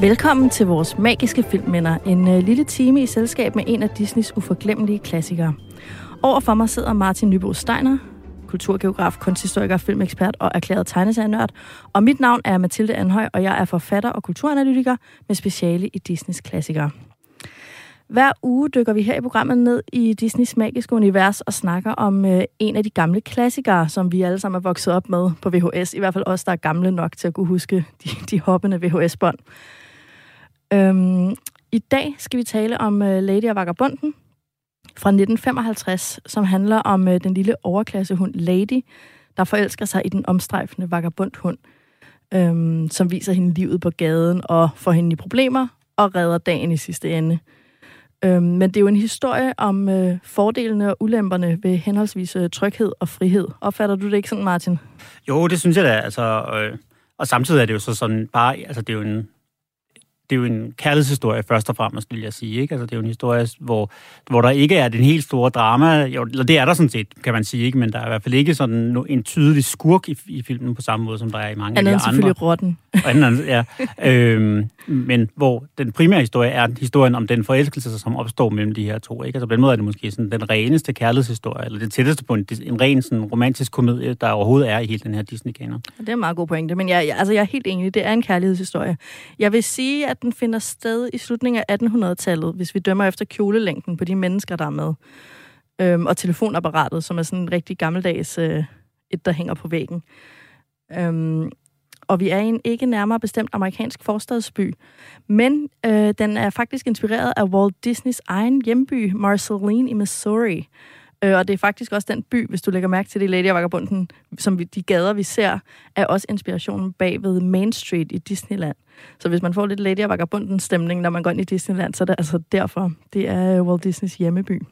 Velkommen til vores magiske filmminder. En øh, lille time i selskab med en af Disneys uforglemmelige klassikere. Overfor mig sidder Martin Nybo Steiner, kulturgeograf, kunsthistoriker, filmekspert og erklæret tegneserienørd. Og mit navn er Mathilde Anhøj, og jeg er forfatter og kulturanalytiker med speciale i Disneys klassikere. Hver uge dykker vi her i programmet ned i Disneys magiske univers og snakker om øh, en af de gamle klassikere, som vi alle sammen er vokset op med på VHS. I hvert fald os, der er gamle nok til at kunne huske de, de hoppende VHS-bånd. Øhm, I dag skal vi tale om øh, Lady og Vagabunden fra 1955, som handler om øh, den lille overklassehund Lady, der forelsker sig i den omstrejfende vagabundhund, øhm, som viser hende livet på gaden og får hende i problemer og redder dagen i sidste ende. Øhm, men det er jo en historie om øh, fordelene og ulemperne ved henholdsvis øh, tryghed og frihed. Opfatter du det ikke sådan, Martin? Jo, det synes jeg da. Altså, øh, og samtidig er det jo så sådan bare, altså det er jo en, det er jo en kærlighedshistorie først og fremmest, vil jeg sige. Ikke? Altså, det er jo en historie, hvor, hvor der ikke er den helt store drama. Jo, eller det er der sådan set, kan man sige, ikke? men der er i hvert fald ikke sådan en tydelig skurk i, i filmen på samme måde, som der er i mange af de andre. selvfølgelig rotten. anden, ja. øhm, men hvor den primære historie er historien om den forelskelse, som opstår mellem de her to. Ikke? Altså på den måde er det måske sådan den reneste kærlighedshistorie, eller det tætteste på en, en ren sådan, romantisk komedie, der overhovedet er i hele den her Disney-kanon. Det er en meget god pointe, men jeg, altså, jeg er helt enig, det er en kærlighedshistorie. Jeg vil sige, at den finder sted i slutningen af 1800-tallet, hvis vi dømmer efter kjolelængden på de mennesker, der er med. Øhm, og telefonapparatet, som er sådan en rigtig gammeldags øh, et, der hænger på væggen. Øhm, og vi er i en ikke nærmere bestemt amerikansk forstadsby. Men øh, den er faktisk inspireret af Walt Disneys egen hjemby, Marceline i Missouri. Øh, og det er faktisk også den by, hvis du lægger mærke til det, Lady og Vagabunden, som vi, de gader, vi ser, er også inspirationen bag ved Main Street i Disneyland. Så hvis man får lidt Lady og Vagabunden stemning, når man går ind i Disneyland, så er det altså derfor, det er øh, Walt Disneys hjemmeby.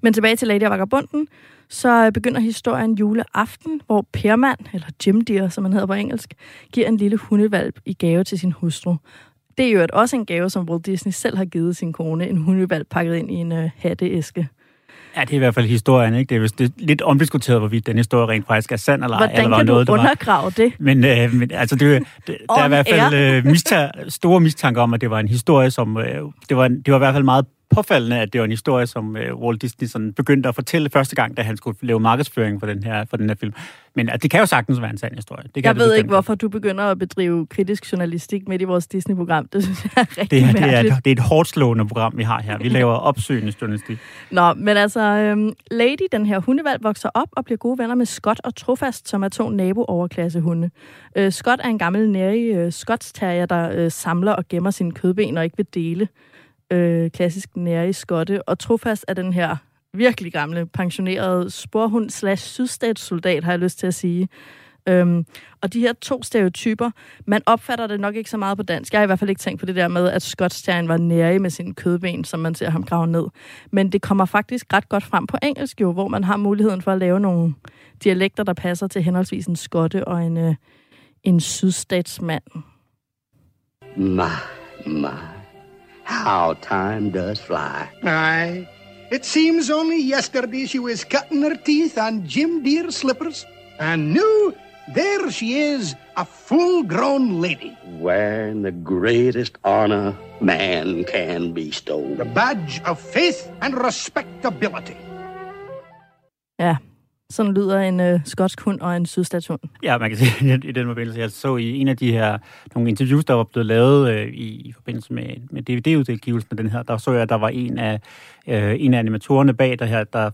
Men tilbage til Lady og Vagabunden, så øh, begynder historien juleaften, hvor Perman, eller Jim Deer, som han hedder på engelsk, giver en lille hundevalp i gave til sin hustru. Det er jo også en gave, som Walt Disney selv har givet sin kone, en hundevalp pakket ind i en øh, hatteæske. Ja, det er i hvert fald historien, ikke? Det er, vist, det er lidt omdiskuteret, hvorvidt den historie rent faktisk er sand eller Hvordan eller kan noget, du undergrave det? Men, øh, men altså, det, det, der er i hvert fald øh, mista- store mistanker om, at det var en historie, som... Øh, det, var, det var i hvert fald meget påfaldende, at det var en historie, som øh, Walt Disney sådan begyndte at fortælle første gang, da han skulle lave markedsføring for den her, for den her film. Men at det kan jo sagtens være en sand historie. Det kan jeg det ved bestemt. ikke, hvorfor du begynder at bedrive kritisk journalistik midt i vores Disney-program. Det synes jeg er rigtig det, er, det, er, det er et hårdt slående program, vi har her. Vi laver opsøgende journalistik. Nå, men altså, øhm, Lady, den her hundevalg, vokser op og bliver gode venner med Scott og Trofast, som er to nabo-overklassehunde. Øh, Scott er en gammel nærig øh, skotsterrier, der øh, samler og gemmer sine kødben og ikke vil dele. Øh, klassisk nærig skotte. Og Trofast er den her virkelig gamle, pensionerede sporhund slash sydstatssoldat, har jeg lyst til at sige. Øhm, og de her to stereotyper, man opfatter det nok ikke så meget på dansk. Jeg har i hvert fald ikke tænkt på det der med, at skotstjern var nærig med sine kødben, som man ser ham grave ned. Men det kommer faktisk ret godt frem på engelsk jo, hvor man har muligheden for at lave nogle dialekter, der passer til henholdsvis en skotte og en, øh, en sydstatsmand. My, my, how time does fly. Aye. It seems only yesterday she was cutting her teeth on Jim Deer's slippers, and now there she is, a full-grown lady. Wearing the greatest honor man can bestow. The badge of faith and respectability. Ja, sådan lyder en øh, skotsk hund og en sydstatshund. Ja, man kan sige, i den forbindelse, jeg så i en af de her, nogle interviews, der var blevet lavet øh, i, i forbindelse med, med DVD-udgivelsen af den her, der så jeg, at der var en af, øh, en af animatorerne bag der her, der,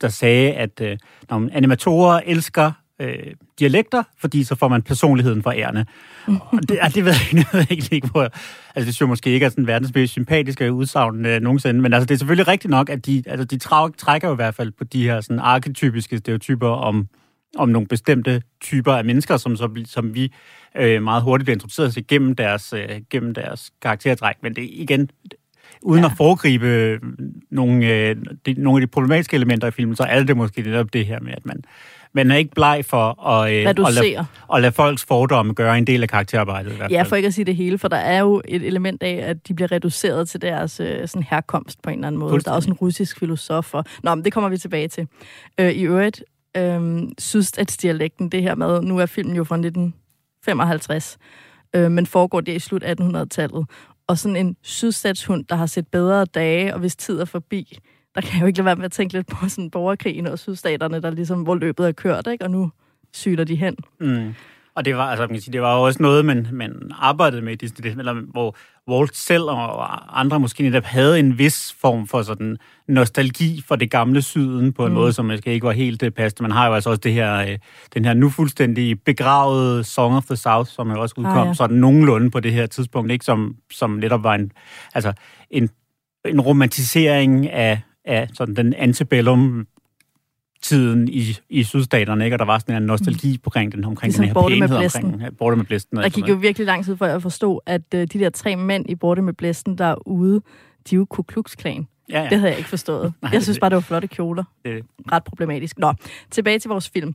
der sagde, at øh, når animatorer elsker øh, dialekter, fordi så får man personligheden for ærende. Og det, altså, det ved jeg, jeg ved egentlig ikke, hvor... Altså, det synes jeg måske ikke er sådan verdens mest sympatiske udsagn øh, nogensinde, men altså, det er selvfølgelig rigtigt nok, at de, altså, de træk, trækker jo i hvert fald på de her sådan arketypiske stereotyper om, om nogle bestemte typer af mennesker, som, som, som vi øh, meget hurtigt bliver introduceret til gennem deres, øh, gennem deres karaktertræk. Men det igen, uden ja. at foregribe nogle, øh, de, nogle af de problematiske elementer i filmen, så er det måske netop det her med, at man, men er ikke bleg for at, øh, at, lade, at lade folks fordomme gøre en del af karakterarbejdet. I hvert Ja, fald. for ikke at sige det hele, for der er jo et element af, at de bliver reduceret til deres øh, sådan herkomst på en eller anden måde. Der er også en russisk filosof. Og... Nå, men det kommer vi tilbage til. Øh, I øvrigt, øh, sydstatsdialekten, det her med, nu er filmen jo fra 1955, øh, men foregår det i slut 1800-tallet. Og sådan en sydstatshund, der har set bedre dage, og hvis tid er forbi, der kan jeg jo ikke lade være med at tænke lidt på sådan borgerkrigen og sydstaterne, der ligesom, hvor løbet er kørt, ikke? og nu syler de hen. Mm. Og det var, altså, man kan sige, det var jo også noget, man, man arbejdede med i Disney, eller hvor Walt selv og andre måske netop havde en vis form for sådan nostalgi for det gamle syden på en mm. måde, som måske ikke var helt uh, passende. Man har jo altså også det her, uh, den her nu fuldstændig begravede Song of the South, som jo også udkom Ah, ja. sådan nogenlunde på det her tidspunkt, ikke? Som, som netop var en, altså en, en romantisering af, af sådan den antebellum tiden i, i sydstaterne, ikke? og der var sådan en nostalgi omkring den, omkring Ligesom den her pænhed Blæsten. omkring ja, Borte med Blæsten. Der gik jo virkelig lang tid, før jeg forstod, at øh, de der tre mænd i Borte med Blæsten, der er ude, de er jo Ku Klux Klan. Ja, Det ja. havde jeg ikke forstået. Nej, Jeg synes det- bare, det var flotte kjoler. Det, Ret problematisk. Nå, tilbage til vores film.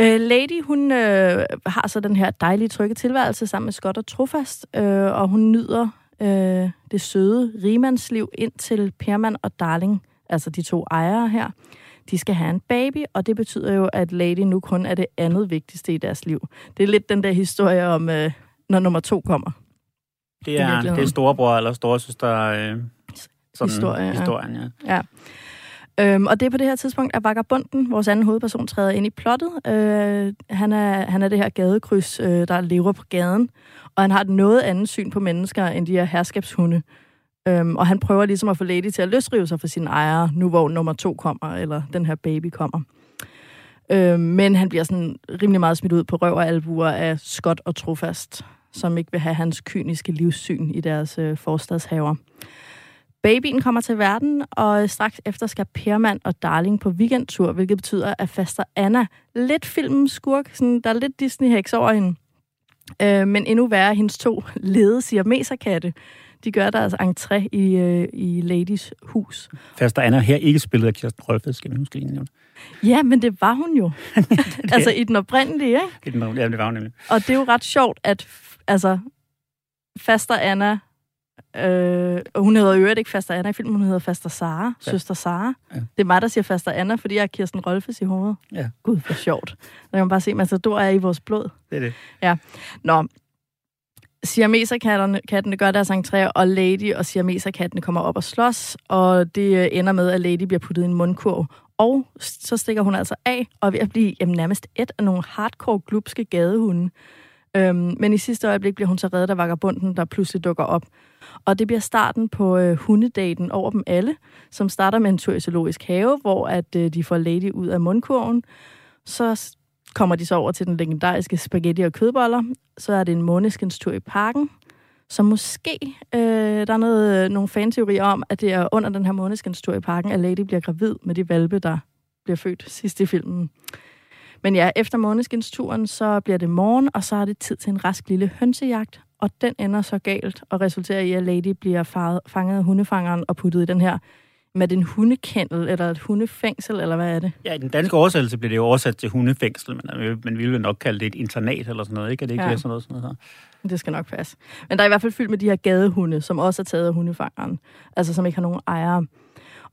Øh, Lady, hun øh, har så den her dejlige, trygge tilværelse sammen med Scott og Trofast, øh, og hun nyder øh, det søde rimandsliv indtil Perman og Darling, altså de to ejere her, de skal have en baby, og det betyder jo, at Lady nu kun er det andet vigtigste i deres liv. Det er lidt den der historie om, øh, når nummer to kommer. det er, det er storebror eller storesøster øh, sådan Historie, historien, ja. Ja. Øhm, og det er på det her tidspunkt, at Vagabunden, vores anden hovedperson, træder ind i plottet. Øh, han, er, han er det her gadekryds, øh, der lever på gaden, og han har et noget andet syn på mennesker, end de her herskabshunde. Øhm, og han prøver ligesom at få Lady til at løsrive sig fra sine ejere, nu hvor nummer to kommer, eller den her baby kommer. Øhm, men han bliver sådan rimelig meget smidt ud på røv og albuer af Scott og Trofast, som ikke vil have hans kyniske livssyn i deres øh, forstadshaver. Babyen kommer til verden, og straks efter skal Perman og Darling på weekendtur, hvilket betyder, at faster Anna lidt filmens skurk, sådan, der er lidt Disney-heks over hende. Øh, men endnu værre, hendes to lede siameserkatte, de gør deres entré i, øh, i Ladies hus. Faster Anna her ikke spillet af Kirsten Rolfed, skal vi huske lige nævne. Ja, men det var hun jo. altså i den oprindelige, ikke? Er den- Ja, det var hun nemlig. Og det er jo ret sjovt, at altså, faster Anna, øh, og hun hedder øvrigt ikke faster Anna i filmen, hun hedder faster Sara, ja. Ja. søster Sara. Ja. Det er mig, der siger faster Anna, fordi jeg har Kirsten Rolfes i hovedet. Ja. Gud, hvor sjovt. Der kan man bare se, at Matador er i vores blod. Det er det. Nå, Siameserkattene kattene gør deres entré, og Lady og Siameserkattene kommer op og slås, og det øh, ender med, at Lady bliver puttet i en mundkurv. Og så stikker hun altså af, og er ved at blive jamen, nærmest et af nogle hardcore glupske gadehunde. Øhm, men i sidste øjeblik bliver hun så reddet af vagabunden, der pludselig dukker op. Og det bliver starten på øh, hundedaten over dem alle, som starter med en tur i zoologisk have, hvor at øh, de får Lady ud af mundkurven. Så kommer de så over til den legendariske spaghetti og kødboller. Så er det en måneskens tur i parken. Så måske, øh, der er noget, øh, nogle fanteorier om, at det er under den her måneskens tur i parken, at Lady bliver gravid med de valpe, der bliver født sidst i filmen. Men ja, efter måneskinsturen, så bliver det morgen, og så er det tid til en rask lille hønsejagt, og den ender så galt og resulterer i, at Lady bliver faret, fanget af hundefangeren og puttet i den her med en hundekendel, eller et hundefængsel, eller hvad er det? Ja, i den danske oversættelse bliver det jo oversat til hundefængsel, men øh, man ville jo nok kalde det et internat eller sådan noget, ikke? Er det ikke ja. sådan noget, sådan noget her? Det skal nok passe. Men der er i hvert fald fyldt med de her gadehunde, som også er taget af hundefangeren, altså som ikke har nogen ejere.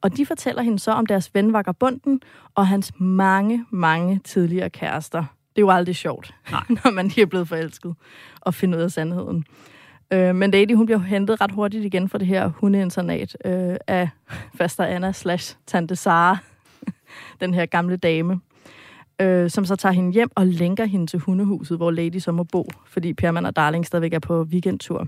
Og de fortæller hende så om deres ven Vagabunden og hans mange, mange tidligere kærester. Det er jo aldrig sjovt, Nej. når man lige er blevet forelsket og finder ud af sandheden. Øh, men Lady, hun bliver hentet ret hurtigt igen fra det her hundeinternat øh, af faster Anna slash tante Sara, den her gamle dame, øh, som så tager hende hjem og lænker hende til hundehuset, hvor Lady så må bo, fordi Perman og Darling stadigvæk er på weekendtur.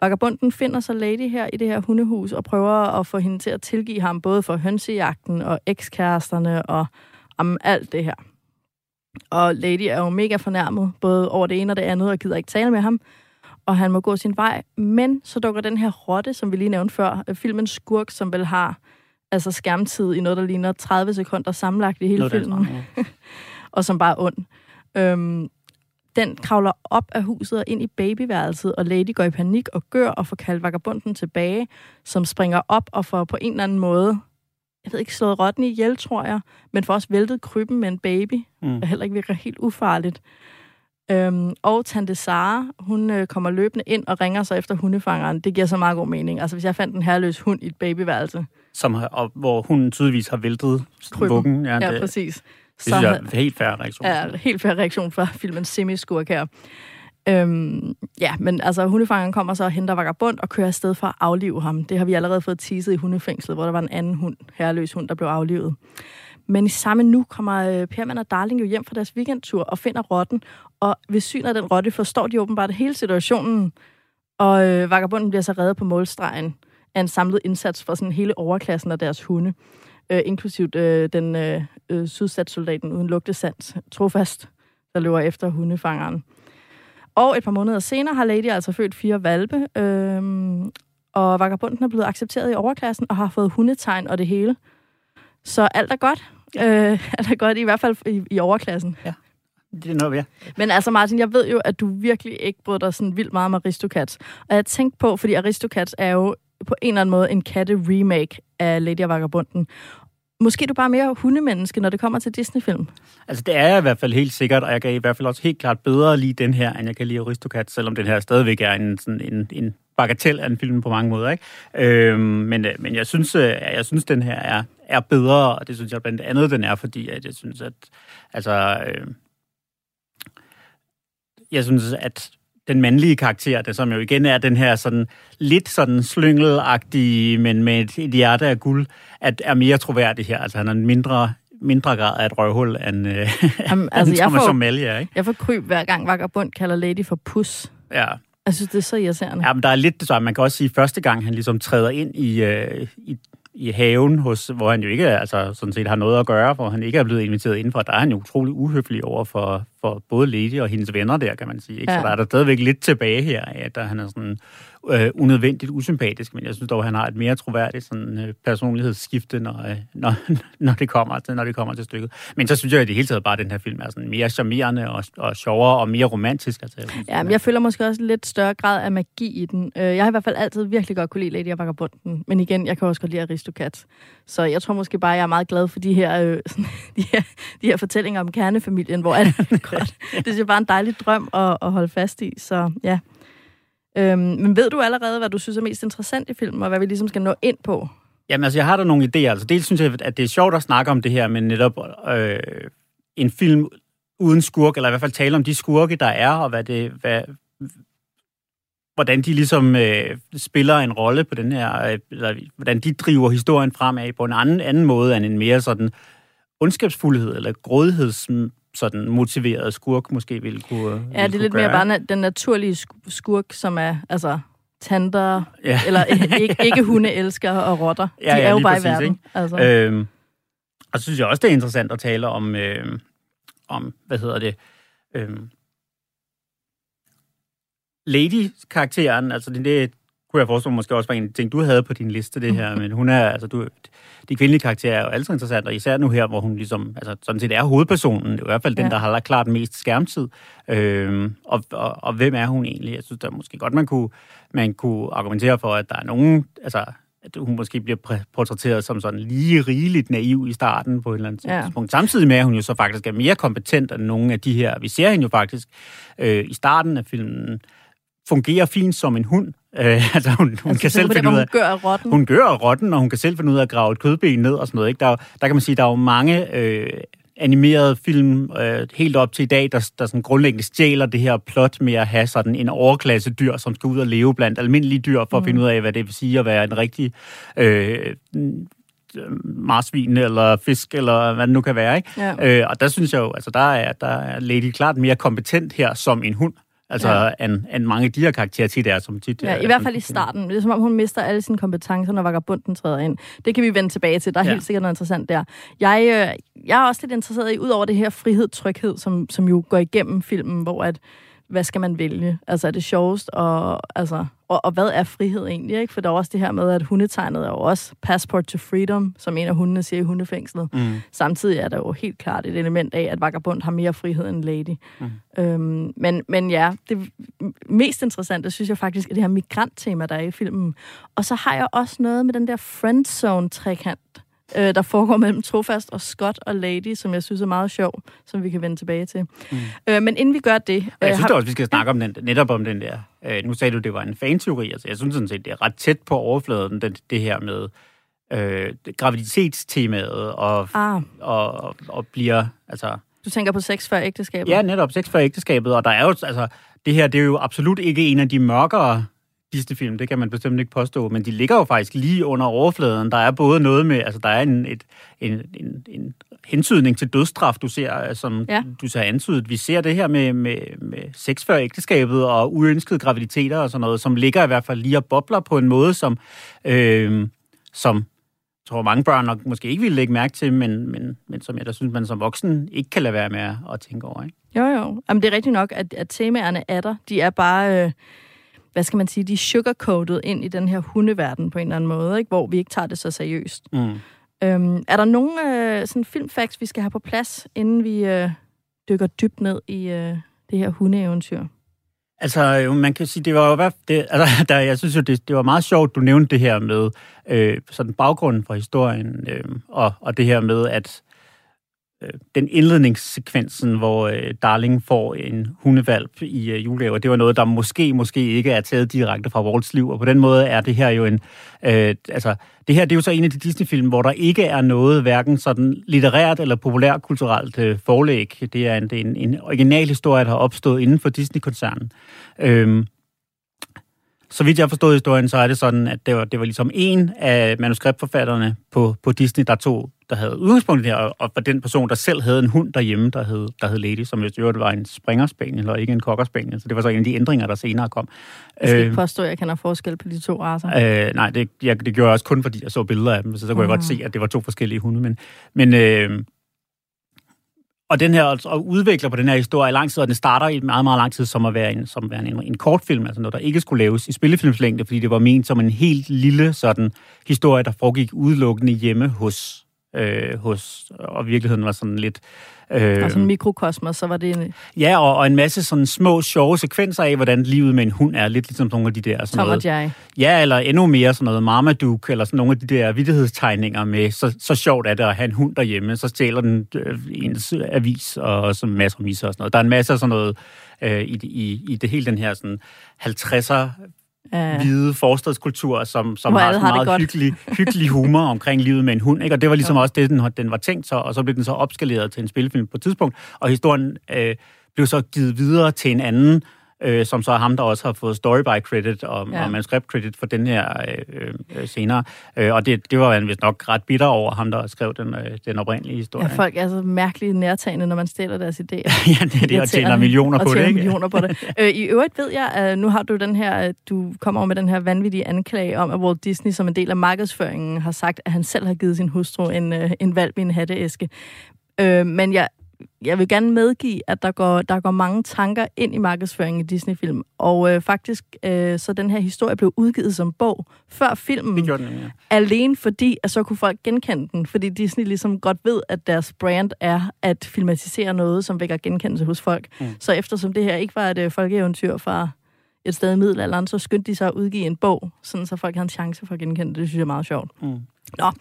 Vagabunden finder så Lady her i det her hundehus og prøver at få hende til at tilgive ham både for hønsejagten og ekskæresterne og om alt det her. Og Lady er jo mega fornærmet, både over det ene og det andet, og gider ikke tale med ham. Og han må gå sin vej. Men så dukker den her rotte, som vi lige nævnte før, øh, filmens skurk, som vel har altså skærmtid i noget, der ligner 30 sekunder sammenlagt i hele er filmen og som bare er ond. Øhm, den kravler op af huset og ind i babyværelset, og Lady går i panik og gør og får kaldt vagabunden tilbage, som springer op og får på en eller anden måde jeg ved ikke, slået rotten ihjel, tror jeg, men får også væltet krybben med en baby, Mm. der heller ikke virker helt ufarligt. Øhm, og Tante Sara, hun øh, kommer løbende ind og ringer sig efter hundefangeren. Det giver så meget god mening. Altså, hvis jeg fandt en herreløs hund i et babyværelse, Som, og, hvor hun tydeligvis har væltet Krybben. vuggen. Ja, ja, det, præcis. Det synes jeg er helt færre reaktion. er helt fair reaktion fra filmens semiskurk her. Øhm, ja, men altså, hundefangeren kommer så og henter vagabond og kører afsted for at aflive ham. Det har vi allerede fået teaset i hundefængslet, hvor der var en anden hund, herreløs hund, der blev aflivet. Men i samme nu kommer øh, Perman og Darling jo hjem fra deres weekendtur og finder rotten, og ved syn af den rotte forstår de åbenbart hele situationen, og øh, vagabunden bliver så reddet på målstregen af en samlet indsats for sådan hele overklassen af deres hunde, øh, inklusivt øh, den øh, øh, sydstatssoldaten uden lugtesans, trofast, der løber efter hundefangeren. Og et par måneder senere har Lady altså født fire valpe, øhm, og vagabunden er blevet accepteret i overklassen og har fået hundetegn og det hele. Så alt er godt. Øh, alt er godt, i hvert fald i, i overklassen. Det er noget, ja. Men altså Martin, jeg ved jo, at du virkelig ikke bryder dig sådan vildt meget om Aristocats. Og jeg tænkte på, fordi Aristocats er jo på en eller anden måde en katte-remake af Lady og Vagabunden. Måske er du bare mere hundemenneske, når det kommer til Disney-film. Altså, det er jeg i hvert fald helt sikkert, og jeg kan i hvert fald også helt klart bedre lide den her, end jeg kan lide Aristocats, selvom den her stadigvæk er en, sådan en, en bagatel af en film på mange måder. Ikke? Øhm, men, øh, men jeg synes, øh, jeg synes, den her er, er bedre, og det synes jeg blandt andet, den er, fordi at jeg synes, at altså, øh, jeg synes, at den mandlige karakter, det som jo igen er den her sådan lidt sådan slyngelagtige, men med et, et hjerte af guld, at er mere troværdig her. Altså han er en mindre, mindre grad af et røvhul end, øh, Jamen, altså, end jeg Thomas er, ikke? Jeg får kryb hver gang Vagabund kalder Lady for pus. Ja. Jeg synes, det er så irriterende. ja, men der er lidt det samme. Man kan også sige, at første gang han ligesom træder ind i, øh, i, i haven, hos, hvor han jo ikke altså, sådan set har noget at gøre, hvor han ikke er blevet inviteret indenfor, der er han jo utrolig uhøflig over for, for både Lady og hendes venner der, kan man sige. Ikke? Ja. Så der er der stadigvæk lidt tilbage her, at der, han er sådan øh, unødvendigt usympatisk, men jeg synes dog, at han har et mere troværdigt sådan, øh, personlighedsskifte, når, øh, når, når, det kommer til, når det kommer til stykket. Men så synes jeg i det hele taget bare, at den her film er sådan mere charmerende og, og sjovere og mere romantisk. Altså, jeg synes, Ja, men jeg føler måske også lidt større grad af magi i den. Øh, Jeg har i hvert fald altid virkelig godt kunne lide Lady og Vagabunden. Men igen, jeg kan også godt lide Aristocats. Så jeg tror måske bare, jeg er meget glad for de her, øh, sådan, de her, de her fortællinger om kernefamilien, hvor er godt. Det er jo bare en dejlig drøm at, at holde fast i. Så ja. Øhm, men ved du allerede, hvad du synes er mest interessant i filmen, og hvad vi ligesom skal nå ind på? Jamen altså, jeg har da nogle idéer. Altså, dels synes jeg, at det er sjovt at snakke om det her, men netop øh, en film uden skurk, eller i hvert fald tale om de skurke, der er, og hvad det, hvad, hvordan de ligesom øh, spiller en rolle på den her, øh, eller hvordan de driver historien fremad på en anden, anden måde, end en mere sådan ondskabsfuldhed, eller grådigheds sådan motiveret skurk måske ville kunne Ja, ville det er kunne lidt mere bare na- den naturlige sk- skurk, som er altså tanter, Ja. eller ikke, ikke hundeelsker og rotter. Ja, De ja, er jo bare præcis, i verden. ikke? Altså. Øhm, og så synes jeg også, det er interessant at tale om, øh, om hvad hedder det, øhm, Lady-karakteren, altså det, det kunne jeg forestille mig måske også var en ting, du havde på din liste, det her, men hun er, altså du, de kvindelige karakterer er jo altid interessant, og især nu her, hvor hun ligesom, altså sådan set er hovedpersonen, det er i hvert fald den, Ja. der har klart mest skærmtid, øhm, og, og, og, hvem er hun egentlig? Jeg synes, der måske godt, man kunne, man kunne argumentere for, at der er nogen, altså at hun måske bliver portrætteret som sådan lige rigeligt naiv i starten på et eller andet Ja. tidspunkt. Samtidig med, at hun jo så faktisk er mere kompetent end nogle af de her. Vi ser hende jo faktisk øh, i starten af filmen fungerer fint som en hund. Øh, altså hun, hun altså, kan selv finde ud af... hun gør rotten. Hun gør rotten, og hun kan selv finde ud af at grave et kødben ned og sådan noget. Ikke? Der, er der kan man sige, der er jo mange øh, animerede film øh, helt op til i dag, der, der sådan grundlæggende stjæler det her plot med at have sådan en overklasse dyr, som skal ud og leve blandt almindelige dyr, for at finde ud af, hvad det vil sige at være en rigtig øh, marsvin eller fisk, eller hvad det nu kan være. Ikke? Ja. Øh, og der synes jeg jo, altså der er, der er Lady klart mere kompetent her som en hund. Altså, Ja. end, end mange af de her karakterer tit er, som tit Ja, er i hvert sådan- fald i starten. Det er som om, hun mister alle sine kompetencer, når vagabunden træder ind. Det kan vi vende tilbage til. Der er. Ja. helt sikkert noget interessant der. Jeg, øh, jeg er også lidt interesseret i, ud over det her frihed, tryghed, som, som jo går igennem filmen, hvor at, hvad skal man vælge? Altså, er det sjovest? Og, altså, og, og hvad er frihed egentlig? Ikke? For der er også det her med, at hundetegnet er jo også passport to freedom, som en af hundene siger i hundefængslet. Mm. Samtidig er der jo helt klart et element af, at vagabond har mere frihed end lady. Mm. Øhm, men, men ja, det mest interessante, synes jeg faktisk, er det her migranttema, der er i filmen. Og så har jeg også noget med den der friendzone-trekant, øh, der foregår mellem Trofast og Scott og Lady, som jeg synes er meget sjov, som vi kan vende tilbage til. Mm. Øh, men inden vi gør det... Og jeg øh, synes har- også, vi skal snakke om den, netop om den der. Øh, nu sagde du, det var en fanteori. Altså, jeg synes sådan set, det er ret tæt på overfladen, det, det her med øh, graviditetstemaet og, Ah, og, og, og bliver... Altså, du tænker på sex før ægteskabet? Ja, netop sex før ægteskabet, og der er jo, altså, det her, det er jo absolut ikke en af de mørkere Disney-film, det kan man bestemt ikke påstå, men de ligger jo faktisk lige under overfladen. Der er både noget med, altså der er en, et, en, en, en hentydning til dødsstraf, du ser, øh, som Ja. du ser antydet. Vi ser det her med, med, med sex før ægteskabet og uønskede graviditeter og sådan noget, som ligger i hvert fald lige og bobler på en måde, som, øh, som jeg tror mange børn nok måske ikke ville lægge mærke til, men, men, men som jeg da synes, man som voksen ikke kan lade være med at, at tænke over. Ikke? Jo, jo. Jamen, det er rigtigt nok, at, at temaerne er der. De er bare, øh, hvad skal man sige, de sugarcoated ind i den her hundeverden på en eller anden måde, ikke? hvor vi ikke tager det så seriøst. Mm. Øhm, er der nogle øh, sådan filmfacts, vi skal have på plads, inden vi øh, dykker dybt ned i øh, det her hundeeventyr? Altså, man kan sige, det var jo hvad, det, altså, der, jeg synes jo, det, det var meget sjovt, du nævnte det her med øh, sådan baggrunden for historien, øh, og, og det her med, at Øh, den indledningssekvensen, hvor øh, Darling får en hundevalp i øh, julegave, det var noget, der måske, måske ikke er taget direkte fra Walts liv, og på den måde er det her jo en, øh, altså, det her det er jo så en af de Disney-film, hvor der ikke er noget, hverken sådan litterært eller populærkulturelt øh, forlæg. Det er en, det er en, en original historie, der har opstået inden for Disney-koncernen. Øh, så vidt jeg forstod historien, så er det sådan, at det var, det var ligesom en af manuskriptforfatterne på, på Disney, der tog, der havde udgangspunkt i det her, og var den person, der selv havde en hund derhjemme, der hed, der hed Lady, som jo var en springerspaniel, og ikke en kokkerspaniel. Så det var så en af de ændringer, der senere kom. Jeg skal ikke påstå, at jeg kender forskel på de to raser. Øh, nej, det, jeg, det gjorde jeg også kun, fordi jeg så billeder af dem, så så kunne jeg Mhm. godt se, at det var to forskellige hunde. Men, men øh, og den her og udvikler på den her historie i lang tid, og den starter i meget, meget lang tid som at være en, som at være en, en kortfilm, altså noget, der ikke skulle laves i spillefilmslængde, fordi det var ment som en helt lille sådan historie, der foregik udelukkende hjemme hos, øh, hos og virkeligheden var sådan lidt... Øh, Og sådan en mikrokosmos, så var det en ja, og, og en masse sådan små, sjove sekvenser af, hvordan livet med en hund er. Lidt ligesom nogle af de der... Sådan Tom noget, og Jerry. Ja, eller endnu mere sådan noget Marmaduke, eller sådan nogle af de der vidtighedstegninger med, så, så sjovt er det at have en hund derhjemme, så stjæler den øh, ens avis og så masser af misser og sådan noget. Der er en masse af sådan noget øh, i, i, i det hele den her sådan 50'er Ja. hvide forstadskultur, som, som Hvor har sådan meget hyggelig, hyggelig humor omkring livet med en hund. Ikke? Og det var ligesom også det, den, den var tænkt så, og så blev den så opskaleret til en spillefilm på et tidspunkt, og historien øh, blev så givet videre til en anden, øh, som så er ham, der også har fået story by credit og, Ja. og manuskript credit for den her øh, øh, senere. Øh, og det, det var han vist nok ret bitter over, ham der skrev den, øh, den oprindelige historie. Ja, folk er så mærkeligt nærtagende, når man stjæler deres idéer. ja, det er det, og tjener millioner og på det, tjener ikke? millioner på det. øh, I øvrigt ved jeg, at nu har du den her, øh, du kommer over med den her vanvittige anklage om, at Walt Disney som en del af markedsføringen har sagt, at han selv har givet sin hustru en, øh, en valp i en hatteæske. Øh, men jeg, jeg vil gerne medgive, at der går, der går mange tanker ind i markedsføringen i Disney-film. Og øh, faktisk, øh, så den her historie blev udgivet som bog før filmen. Det gjorde den, ja. Alene fordi, at så kunne folk genkende den. Fordi Disney ligesom godt ved, at deres brand er at filmatisere noget, som vækker genkendelse hos folk. Mm. Så eftersom det her ikke var et øh, folkeeventyr fra et sted i middelalderen, så skyndte de sig at udgive en bog, sådan så folk havde en chance for at genkende det. Det synes jeg er meget sjovt. Mm.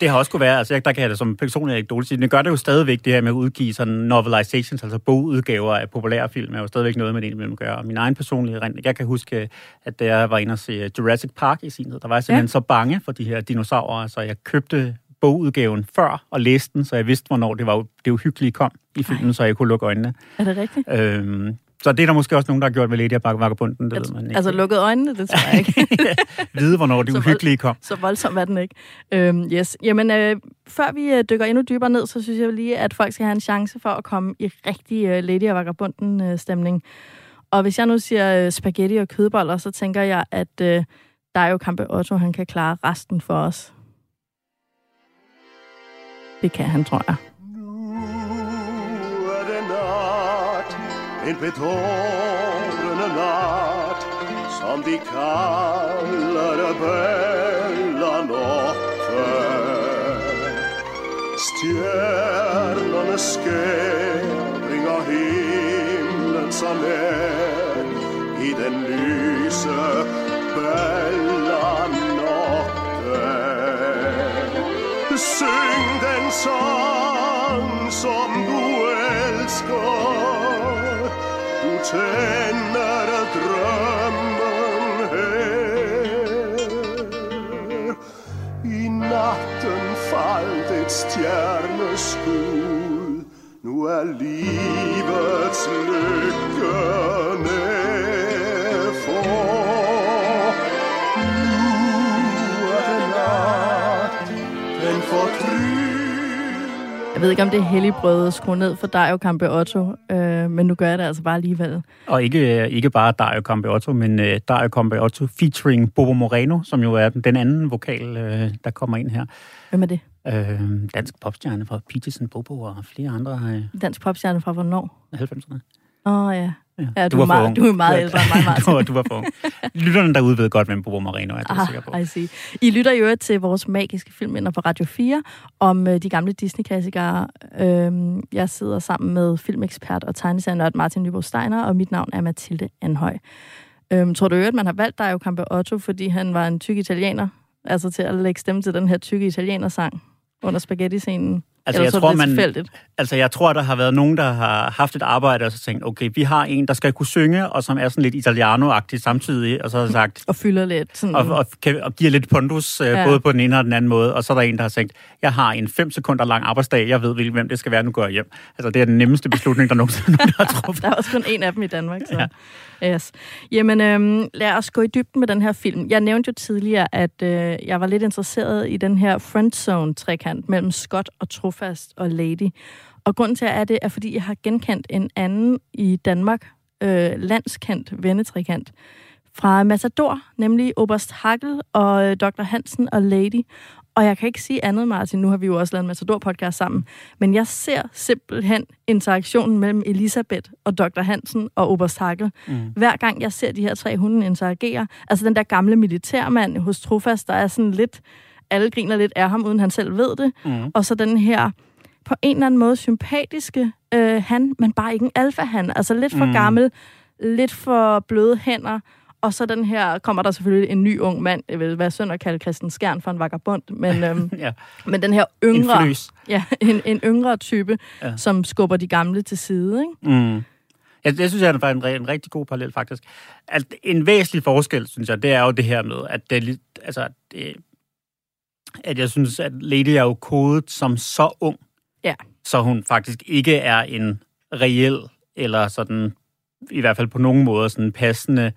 Det har også kunne være, altså der kan jeg det som personlig anekdote sige, det gør det jo stadigvæk det her med at udgive sådan novelizations, altså bogudgaver af populære film, er jo stadigvæk noget med det indimellem at gøre. Og min egen personlige erindring, jeg kan huske, at da jeg var inde og se Jurassic Park i sin tid, der var jeg simpelthen ja. så bange for de her dinosaurer, så jeg købte bogudgaven før og læste den, så jeg vidste, hvornår det var det uhyggelige kom i filmen, Ej. så jeg kunne lukke øjnene. Er det rigtigt? Øhm, så det er der måske også nogen, der har gjort med Lady Vagabunden, det ved man ikke. Altså lukket øjnene, det tror jeg ikke. Vide, hvornår det uhyggelige kom. Så voldsomt er den ikke. Øhm, yes. Jamen, øh, før vi øh, dykker endnu dybere ned, så synes jeg lige, at folk skal have en chance for at komme i rigtig øh, Lady og Vagabunden-stemning. Og hvis jeg nu siger øh, spaghetti og kødboller, så tænker jeg, at øh, der er jo Kampe Otto, han kan klare resten for os. Det kan han, tror jeg. En betårende nat, som de kalder det Bella Notte. Stjernernes skæringer himlen som nær i den lyse Bella Notte. Syng sang som du elsker du tænder drømmen her I natten faldt et stjerneskud Nu er livets lykke Jeg ved ikke, om det er helligbrød at skrue ned for dig og Campe Otto, øh, men nu gør jeg det altså bare alligevel. Og ikke, ikke bare Dario Campeotto, men uh, Dario Campeotto featuring Bobo Moreno, som jo er den, den anden vokal, uh, der kommer ind her. Hvem er det? Uh, dansk popstjerne fra Peterson, Bobo og flere andre uh, Dansk popstjerne fra hvornår? 90'erne. Åh oh, ja. Ja, Ja, du, er for meget, ung. du er meget ældre end mig, Martin. du, var, du var for ung. Lytterne derude ved godt, hvem Bobo Moreno er, det er jeg sikker på. Ah, I see. I lytter jo øvrigt til vores magiske filminder på Radio 4 om øh, de gamle Disney-klassikere. Øhm, jeg sidder sammen med filmekspert og tegneserienørd Martin Nyborg Steiner, og mit navn er Mathilde Anhøj. Øhm, tror du øvrigt, man har valgt dig jo Campe Otto, fordi han var en tyk italiener? Altså til at lægge stemme til den her tykke italiener-sang under spaghetti-scenen? Altså, Eller jeg tror, man, tilfældigt? altså, jeg tror, der har været nogen, der har haft et arbejde, og så tænkt, okay, vi har en, der skal kunne synge, og som er sådan lidt italiano-agtig samtidig, og så har sagt, Og fylder lidt. Sådan, og, og, kan, og giver lidt pondus, øh, Ja. både på den ene og den anden måde. Og så er der en, der har sagt, jeg har en 5 sekunder lang arbejdsdag, jeg ved, hvem det skal være, nu går jeg hjem. Altså, det er den nemmeste beslutning, der nogensinde har truffet. Der er også kun en af dem i Danmark. Så. Ja. Yes. Jamen, øhm, lad os gå i dybden med den her film. Jeg nævnte jo tidligere, at øh, jeg var lidt interesseret i den her friendzone-trekant mellem Scott og Trofast og Lady. Og grunden til, at jeg er det, er, fordi jeg har genkendt en anden i Danmark, øh, landskendt vennetrekant, fra Matador, nemlig Oberst Hagel og øh, Dr. Hansen og Lady. Og jeg kan ikke sige andet, Martin, nu har vi jo også lavet en Matador-podcast sammen, men jeg ser simpelthen interaktionen mellem Elisabeth og Dr. Hansen og Oberst Hagel. Mm. Hver gang jeg ser de her tre hunde interagere, altså den der gamle militærmand hos Trofast, der er sådan lidt, alle griner lidt af ham, uden han selv ved det, mm. og så den her på en eller anden måde sympatiske øh, han, men bare ikke en alfa-han, altså lidt for mm. gammel, lidt for bløde hænder, og så den her, kommer der selvfølgelig en ny ung mand, det vil være synd at kalde Christian Skjern for en vagabond, men, øhm, Ja. men den her En yngre, fløs. ja, en, en yngre type, ja. Ja. som skubber de gamle til side, ikke? Mm. Jeg, jeg synes, det er en, en rigtig god parallel, faktisk. At en væsentlig forskel, synes jeg, det er jo det her med, at det altså, det, at jeg synes, at Lady er jo kodet som så ung, Ja. så hun faktisk ikke er en reel, eller sådan, i hvert fald på nogen måde, sådan passende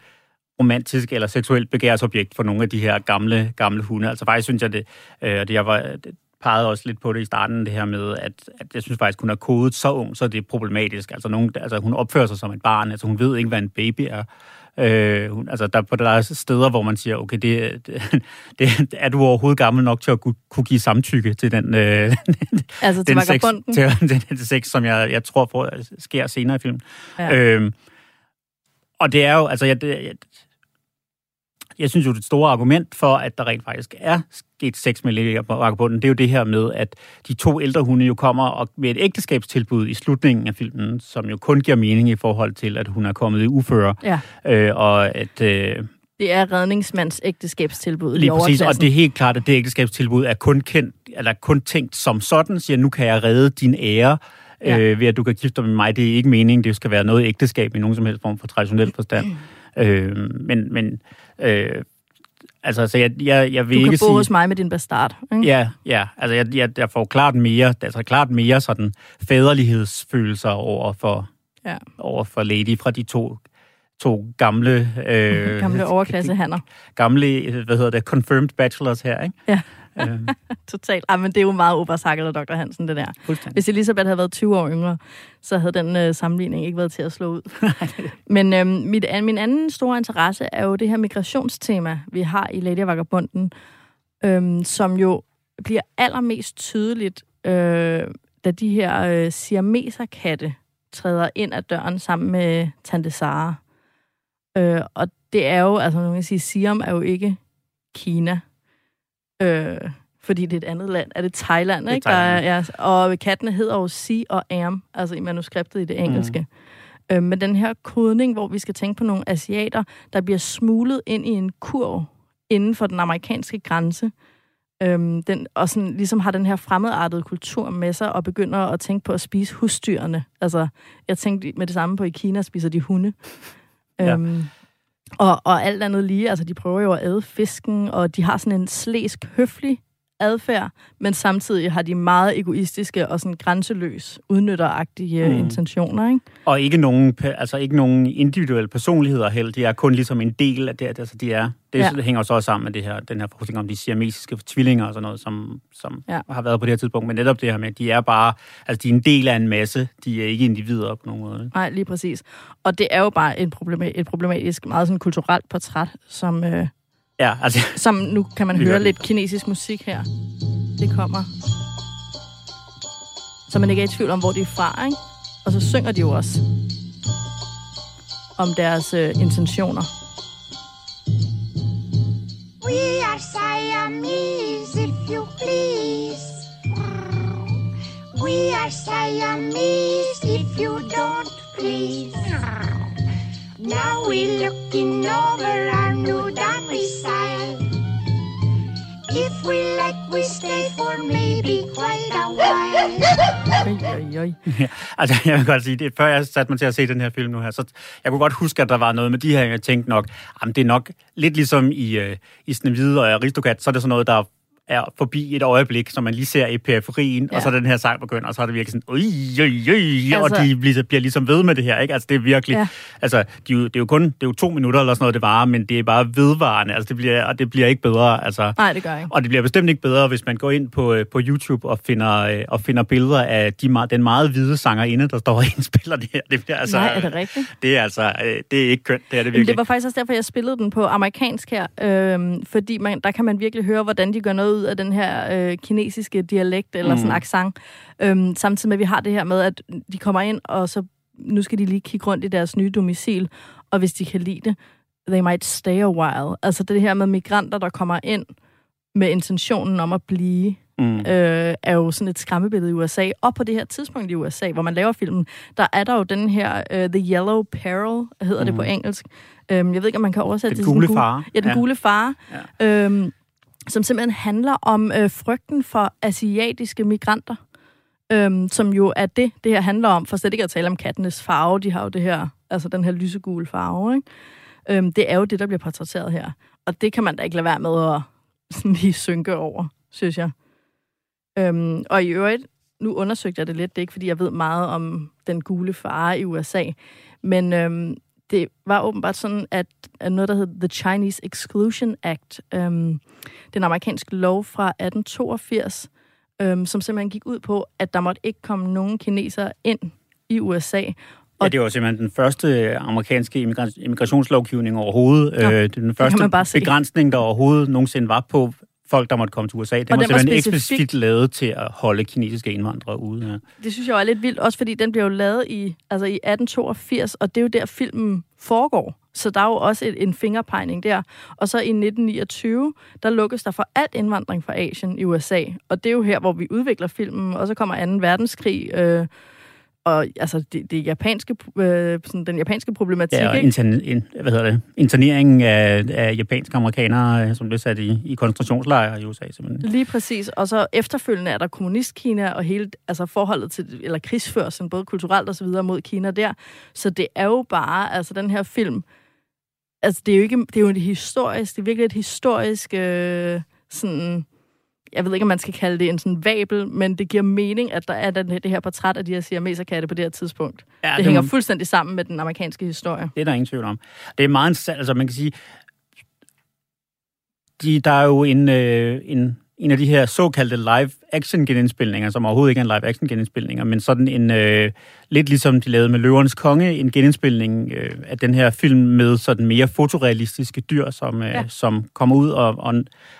romantisk eller seksuelt begærsobjekt for nogle af de her gamle, gamle hunde. Altså faktisk synes jeg det, øh, det jeg var, det pegede også lidt på det i starten, det her med, at, at jeg synes faktisk, hun er kodet så ung, så det er problematisk. Altså, nogen, altså hun opfører sig som et barn, altså hun ved ikke, hvad en baby er. Øh, hun, altså der, der er steder, hvor man siger, okay, det, det, er du overhovedet gammel nok til at kunne, kunne give samtykke til den, øh, Altså til den, sex, vagabonden. til, den, den sex, som jeg, jeg tror for, sker senere i filmen. Ja. Øhm, og det er jo, altså, jeg, det, jeg, synes jo, det store argument for, at der rent faktisk er sket sex med og Vagabunden, det er jo det her med, at de to ældre hunde jo kommer og med et ægteskabstilbud i slutningen af filmen, som jo kun giver mening i forhold til, at hun er kommet i uføre, Ja, øh, og at... Øh, det er redningsmands ægteskabstilbud Lige i præcis, og det er helt klart, at det ægteskabstilbud er kun, kendt, eller kun tænkt som sådan, siger, nu kan jeg redde din ære, ja. øh, ved at du kan gifte dig med mig. Det er ikke meningen, det skal være noget ægteskab i nogen som helst form for traditionel forstand. Øh, men, men øh, altså, så jeg, jeg, jeg vil du ikke kan bo sige... hos mig med din bastard. Ikke? Ja, ja. Altså, jeg, jeg, jeg får klart mere, altså klart mere sådan fæderlighedsfølelser over for, Ja. over for Lady fra de to, to gamle... Øh, Gamle overklassehanner. Gamle, hvad hedder det, confirmed bachelors her, ikke? Ja. Øh, Totalt. Ej, men det er jo meget Hagel og Dr. Hansen, det der. fuldstændig. Hvis Elisabeth havde været 20 år yngre, så havde den øh, sammenligning ikke været til at slå ud. Men øh, mit, an- min anden store interesse er jo det her migrationstema, vi har i Lady Vagabunden, øh, som jo bliver allermest tydeligt, øh, da de her øh, siameserkatte træder ind ad døren sammen med Tante Sara. Øh, og det er jo, altså man kan sige, Siam er jo ikke Kina. Øh, fordi det er et andet land. Er det Thailand, Det er ikke? Der er, Thailand. ja, og kattene hedder jo Si og Am, altså i manuskriptet i det engelske. Mm. Øh, men den her kodning, hvor vi skal tænke på nogle asiater, der bliver smuglet ind i en kurv inden for den amerikanske grænse, Øhm, den, og sådan, ligesom har den her fremmedartede kultur med sig, og begynder at tænke på at spise husdyrene. Altså, jeg tænkte med det samme på, i Kina spiser de hunde. Ja. Og, og alt andet lige, altså de prøver jo at æde fisken, og de har sådan en slæsk, høflig adfærd, men samtidig har de meget egoistiske og sådan grænseløs udnytteragtige Mm. intentioner, ikke? Og ikke nogen, altså ikke nogen individuelle personligheder heller. De er kun ligesom en del af det. Altså de er, det, ja. Hænger så også sammen med det her, den her forskning om de siamesiske tvillinger og sådan noget, som, som ja. Har været på det her tidspunkt. Men netop det her med, at de er bare, altså de er en del af en masse. De er ikke individer på nogen måde. Nej, lige præcis. Og det er jo bare et, problema- et problematisk, meget sådan kulturelt portræt, som, øh, Ja, altså, som nu kan man høre lidt kinesisk musik her. Det kommer. Så man ikke er i tvivl om, hvor de er fra, ikke? Og så synger de jo også om deres øh, intentioner. We are Siamese, if you please. We are Siamese, if you don't please. Now we're looking over our new domicile. If we like, we stay for maybe quite a while. ja, altså, jeg vil godt sige, det, før jeg satte mig til at se den her film nu her, så jeg kunne godt huske, at der var noget med de her, jeg tænkte nok, jamen, det er nok lidt ligesom i, øh, i Snevide og øh, Aristokat, så er det sådan noget, der er forbi et øjeblik, som man lige ser i periferien, ja. og så er den her sang begynder, og så er det virkelig sådan, ui, ui, ui, altså, og de bliver, bliver ligesom ved med det her, ikke? Altså, det er virkelig, ja. Altså, de, det er jo kun, det er jo to minutter eller sådan noget, det varer, men det er bare vedvarende, altså, det bliver, og det bliver ikke bedre, altså. Nej, det gør ikke. Og det bliver bestemt ikke bedre, hvis man går ind på, øh, på YouTube og finder, øh, og finder billeder af de, den meget hvide sangerinde, der står og indspiller det her. Det, bliver altså, Nej, er det rigtigt? Det er altså, øh, det er ikke kønt, det er det virkelig. det var faktisk også derfor, jeg spillede den på amerikansk her, øhm, fordi man, der kan man virkelig høre, hvordan de gør noget ud af den her øh, kinesiske dialekt, eller mm. sådan accent. Øhm, samtidig med, at vi har det her med, at de kommer ind, og så nu skal de lige kigge rundt i deres nye domicil, og hvis de kan lide det, they might stay a while. Altså det her med migranter, der kommer ind med intentionen om at blive, Mm. øh, er jo sådan et skræmmebillede i USA. Og på det her tidspunkt i USA, hvor man laver filmen, der er der jo den her uh, The Yellow Peril, hedder mm. det på engelsk. Um, jeg ved ikke, om man kan oversætte Den det. til gule fare. Ja, den Ja. gule fare. Ja. Um, som simpelthen handler om øh, frygten for asiatiske migranter. Øhm, som jo er det, det her handler om, for slet ikke at tale om kattenes farve. De har jo det her, altså den her lysegule farve. Ikke? Øhm, det er jo det, der bliver portrætteret her. Og det kan man da ikke lade være med at sådan lige synke over, synes jeg. Øhm, og i øvrigt, nu undersøgte jeg det lidt, det er ikke, fordi jeg ved meget om den gule fare i USA, men øhm, det var åbenbart sådan, at, noget, der hed The Chinese Exclusion Act, øhm, den amerikanske lov fra 1882, øhm, som simpelthen gik ud på, at der måtte ikke komme nogen kinesere ind i USA. Ja, det var simpelthen den første amerikanske immigra- immigrationslovgivning overhovedet. Ja, øh, den første begrænsning, der overhovedet nogensinde var på folk, der måtte komme til USA. Det Og var den var simpelthen specifik- eksplicit lavet til at holde kinesiske indvandrere ude. Ja. Det synes jeg er lidt vildt, også fordi den blev jo lavet i, altså i 1882, og det er jo der, filmen foregår. Så der er jo også et, en fingerpegning der. Og så i 1929, der lukkes der for alt indvandring fra Asien i USA. Og det er jo her, hvor vi udvikler filmen, og så kommer 2. verdenskrig, øh, og altså det, det japanske, øh, sådan den japanske problematik, Ja, og intern, in, hvad hedder det? interneringen af, af japanske amerikanere, øh, som blev sat i, i koncentrationslejre i USA. Simpelthen. Lige præcis. Og så efterfølgende er der kommunistkina og hele altså forholdet til, eller krigsførselen, både kulturelt og så videre mod Kina der. Så det er jo bare, altså den her film, altså det er jo ikke, det er jo et historisk, det er virkelig et historisk, øh, sådan, jeg ved ikke, om man skal kalde det en sådan vabel, men det giver mening, at der er den, det her portræt af de her siameserkatte på det her tidspunkt. Ja, det, det hænger må- fuldstændig sammen med den amerikanske historie. Det er der ingen tvivl om. Det er meget interessant, altså man kan sige, de, der er jo en, øh, en, en af de her såkaldte live-action genindspilninger, som overhovedet ikke er en live-action genindspilninger, men sådan en, øh, lidt ligesom de lavede med Løvernes Konge, en genindspilning øh, af den her film med sådan mere fotorealistiske dyr, som, øh, ja. Som kommer ud, og, og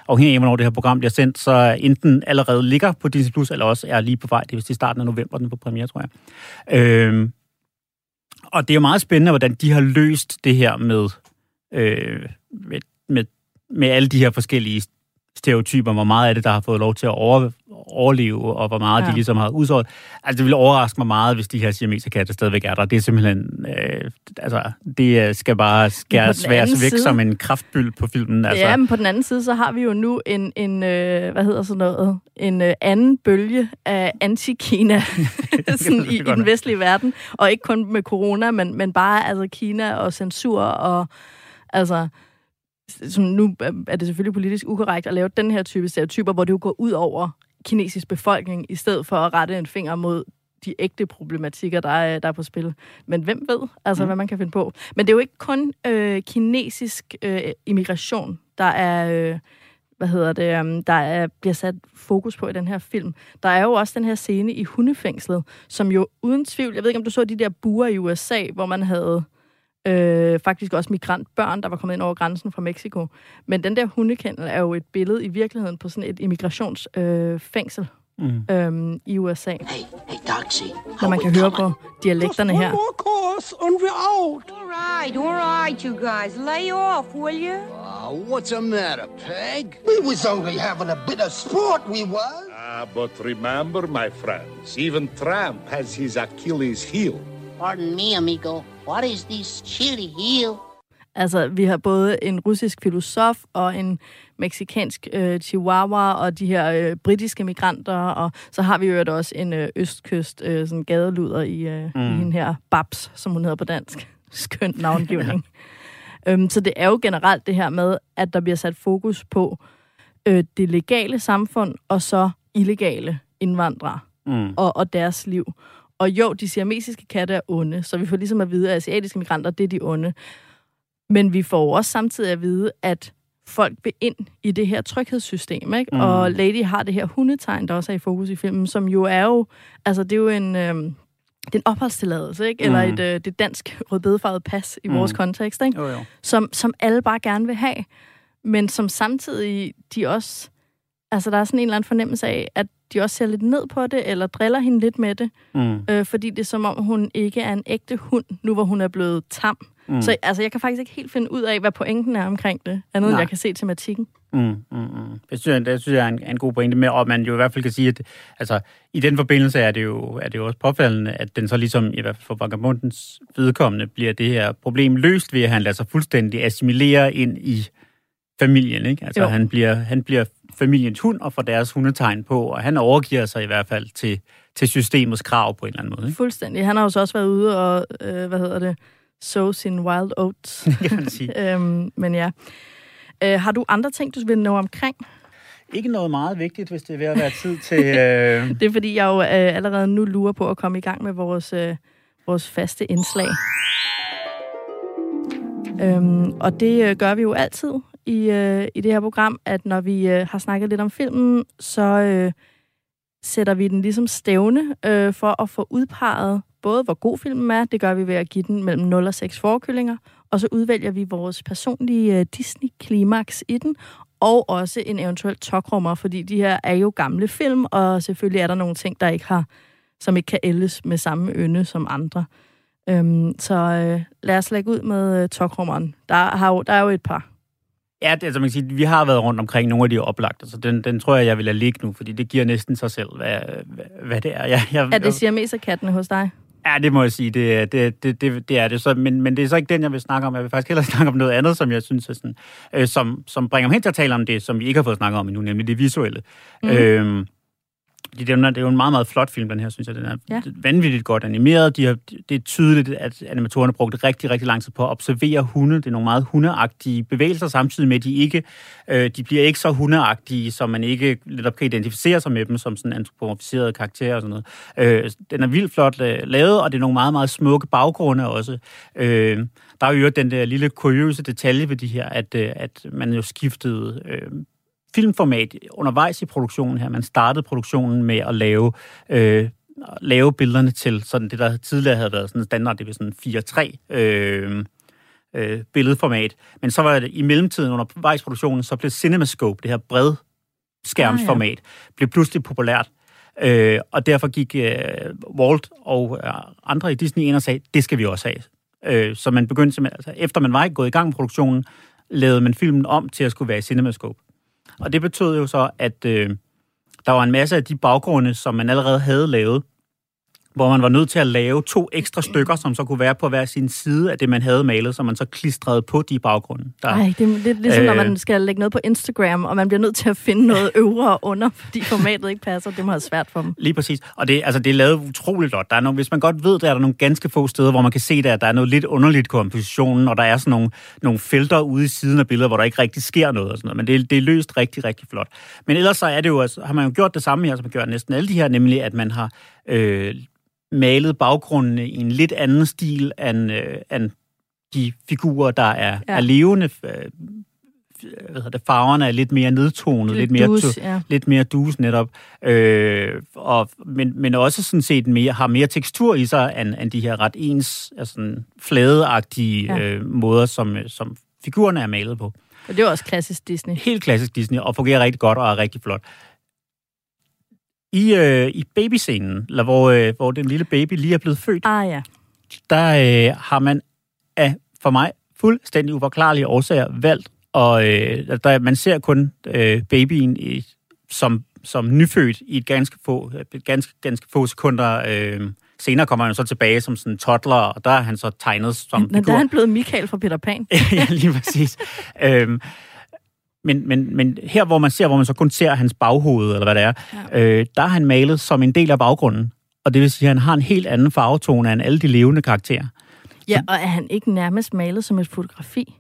afhængig af, hvornår det her program bliver sendt, så enten allerede ligger på Disney+, Plus, eller også er lige på vej. Det er vist i starten af november, den på premiere, tror jeg. Øh, og det er jo meget spændende, hvordan de har løst det her med, øh, med, med, med alle de her forskellige stereotyper, hvor meget af det, der har fået lov til at over, overleve, og hvor meget ja. De ligesom har udsået. Altså, det ville overraske mig meget, hvis de her siamesekatte stadigvæk er der. Det er simpelthen, øh, altså, det øh, skal bare skæres svært væk side- som en kraftbyld på filmen. Altså, Ja, men på den anden side, så har vi jo nu en, en øh, hvad hedder sådan noget, en øh, anden bølge af anti-Kina sådan i, i den vestlige verden. Og ikke kun med corona, men, men bare altså Kina og censur og altså... Som nu er det selvfølgelig politisk ukorrekt at lave den her type stereotyper, hvor det jo går ud over kinesisk befolkning, i stedet for at rette en finger mod de ægte problematikker, der er, der er på spil. Men hvem ved, altså, mm. hvad man kan finde på. Men det er jo ikke kun øh, kinesisk øh, immigration, der er... Øh, hvad hedder det, um, der er, bliver sat fokus på i den her film. Der er jo også den her scene i hundefængslet, som jo uden tvivl, jeg ved ikke, om du så de der buer i USA, hvor man havde øh, faktisk også migrantbørn, der var kommet ind over grænsen fra Mexico. Men den der hundekendel er jo et billede i virkeligheden på sådan et immigrationsfængsel øh, Mm. øhm, i USA, Hey, hey, Doxy. når man kan høre på dialekterne her. more course and we're out. All right, all right, you guys. Lay off, will you? Uh, what's the matter, Peg? We was only having a bit of sport, we was. Ah, but remember, my friends, even Tramp has his Achilles heel. Pardon me, amigo. What is this chili heel? Altså, vi har både en russisk filosof og en meksikansk øh, chihuahua og de her øh, britiske migranter, og så har vi jo også en øh, østkyst øh, sådan gadeluder i, øh, mm. i hende her Babs, som hun hedder på dansk. Skøn navngivning. øhm, så det er jo generelt det her med, at der bliver sat fokus på øh, det legale samfund og så illegale indvandrere Mm. og, og deres liv. Og jo, de siamesiske katte er onde, så vi får ligesom at vide, at asiatiske migranter, det er de onde. Men vi får også samtidig at vide, at folk vil ind i det her tryghedssystem, ikke? Mm. Og Lady har det her hundetegn, der også er i fokus i filmen, som jo er jo, altså det er jo en, øh, det er en opholdstilladelse, ikke? Eller Mm. et, øh, det dansk rødbedefarvede pas i mm. vores kontekst, ikke? Jo, jo. Som, som alle bare gerne vil have, men som samtidig de også, altså der er sådan en eller anden fornemmelse af, at de også ser lidt ned på det, eller driller hende lidt med det, Mm. øh, fordi det er som om, hun ikke er en ægte hund, nu hvor hun er blevet tam. Mm. Så altså, jeg kan faktisk ikke helt finde ud af, hvad pointen er omkring det, andet end Nej. jeg kan se tematikken. Mm, mm, mm. Det synes jeg, det synes jeg er en, en god pointe med, og man jo i hvert fald kan sige, at altså, i den forbindelse er det, jo, er det jo også påfaldende, at den så ligesom, i hvert fald for Vagabondens vedkommende, bliver det her problem løst ved, at han lader sig fuldstændig assimilere ind i familien. Ikke? Altså, Jo. han bliver, han bliver familiens hund og får deres hundetegn på, og han overgiver sig i hvert fald til, til systemets krav på en eller anden måde. Ikke? Fuldstændig. Han har jo så også været ude og, øh, hvad hedder det, sow sin wild oats. kan man sige. øhm, men ja. Øh, har du andre ting, du vil nå omkring? Ikke noget meget vigtigt, hvis det er ved at være tid til... Øh, Det er fordi, jeg jo øh, allerede nu lurer på at komme i gang med vores, øh, vores faste indslag. Øhm, og det øh, gør vi jo altid i, øh, i det her program, at når vi øh, har snakket lidt om filmen, så øh, sætter vi den ligesom stævne øh, for at få udpeget både, hvor god filmen er, det gør vi ved at give den mellem 0 og 6 forkyllinger, og så udvælger vi vores personlige øh, Disney-klimaks i den, og også en eventuel tokrummer, fordi de her er jo gamle film, og selvfølgelig er der nogle ting, der ikke har, som ikke kan ældes med samme ynde som andre. Øhm, så øh, lad os lægge ud med øh, tokrummeren. Der, har jo, der er jo et par. Ja, det, altså man kan sige, vi har været rundt omkring nogle af de oplagte, så den, den tror jeg, jeg vil lade ligge nu, fordi det giver næsten sig selv, hvad, hvad, hvad det er. Jeg, jeg, Er det siameserkattene hos dig? Ja, det må jeg sige, det, det, det, det, det er det. Så, men, men det er så ikke den, jeg vil snakke om. Jeg vil faktisk hellere snakke om noget andet, som jeg synes er sådan, øh, som, som bringer mig hen til at tale om det, som vi ikke har fået snakket om endnu, nemlig det visuelle. Mm. Øhm, det, er jo, det er jo en meget, meget flot film, den her, synes jeg. Den er Ja. vanvittigt godt animeret. De har, det er tydeligt, at animatorerne brugte rigtig, rigtig lang tid på at observere hunde. Det er nogle meget hundeagtige bevægelser, samtidig med, at de ikke øh, de bliver ikke så hundeagtige, så man ikke netop kan identificere sig med dem som sådan antropomorfiserede karakterer og sådan noget. Øh, den er vildt flot øh, lavet, og det er nogle meget, meget smukke baggrunde også. Øh, der er jo den der lille kuriøse detalje ved de her, at, øh, at man jo skiftede øh, filmformat undervejs i produktionen her. Man startede produktionen med at lave, øh, lave billederne til sådan det, der tidligere havde været sådan standard, det var sådan 4-3 øh, øh, billedformat. Men så var det i mellemtiden undervejs i produktionen, så blev CinemaScope, det her bred skærmsformat, ah, ja. blev pludselig populært. Øh, og derfor gik øh, Walt og øh, andre i Disney ind og sagde, det skal vi også have. Øh, så man begyndte simpelthen, altså efter man var ikke gået i gang med produktionen, lavede man filmen om til at skulle være i CinemaScope. Og det betød jo så, at øh, der var en masse af de baggrunde, som man allerede havde lavet, hvor man var nødt til at lave to ekstra stykker, som så kunne være på hver sin side af det, man havde malet, som man så klistrede på de baggrunde. Der, Ej, det er lidt ligesom, øh, når man skal lægge noget på Instagram, og man bliver nødt til at finde noget øvre og under, fordi formatet ikke passer. Det må være svært for dem. Lige præcis. Og det, altså, det er lavet utroligt godt. Der er nogle, hvis man godt ved, der er der nogle ganske få steder, hvor man kan se, der, at der er noget lidt underligt kompositionen, og der er sådan nogle, nogle felter ude i siden af billedet, hvor der ikke rigtig sker noget. Og sådan noget. Men det, er- det er løst rigtig, rigtig flot. Men ellers så er det jo, altså, har man jo gjort det samme her, som man gør næsten alle de her, nemlig at man har øh, malet baggrundene i en lidt anden stil end, øh, end de figurer, der er, Ja. er levende. Øh, hvad hedder det, farverne er lidt mere nedtonet, lidt, mere dus, ja. lidt mere dus netop, øh, og, men, men også sådan set mere, har mere tekstur i sig, end, end de her ret ens, altså fladeagtige Ja. øh, måder, som, øh, som figurerne er malet på. Og det er også klassisk Disney. Helt klassisk Disney, og fungerer rigtig godt og er rigtig flot. I, øh, i babyscenen, eller hvor, øh, hvor den lille baby lige er blevet født, Ah ja. der øh, har man af, for mig, fuldstændig uforklarlige årsager valgt, og øh, der, man ser kun øh, babyen i, som, som nyfødt i et ganske få, et ganske, ganske få sekunder. Øh, senere kommer han så tilbage som sådan en toddler, og der er han så tegnet som Men der figur. er han blevet Michael fra Peter Pan. ja, lige præcis. øhm, men, men, men her, hvor man ser, hvor man så kun ser hans baghoved, eller hvad det er, ja. øh, der er han malet som en del af baggrunden. Og det vil sige, at han har en helt anden farvetone end alle de levende karakterer. Ja, og er han ikke nærmest malet som et fotografi?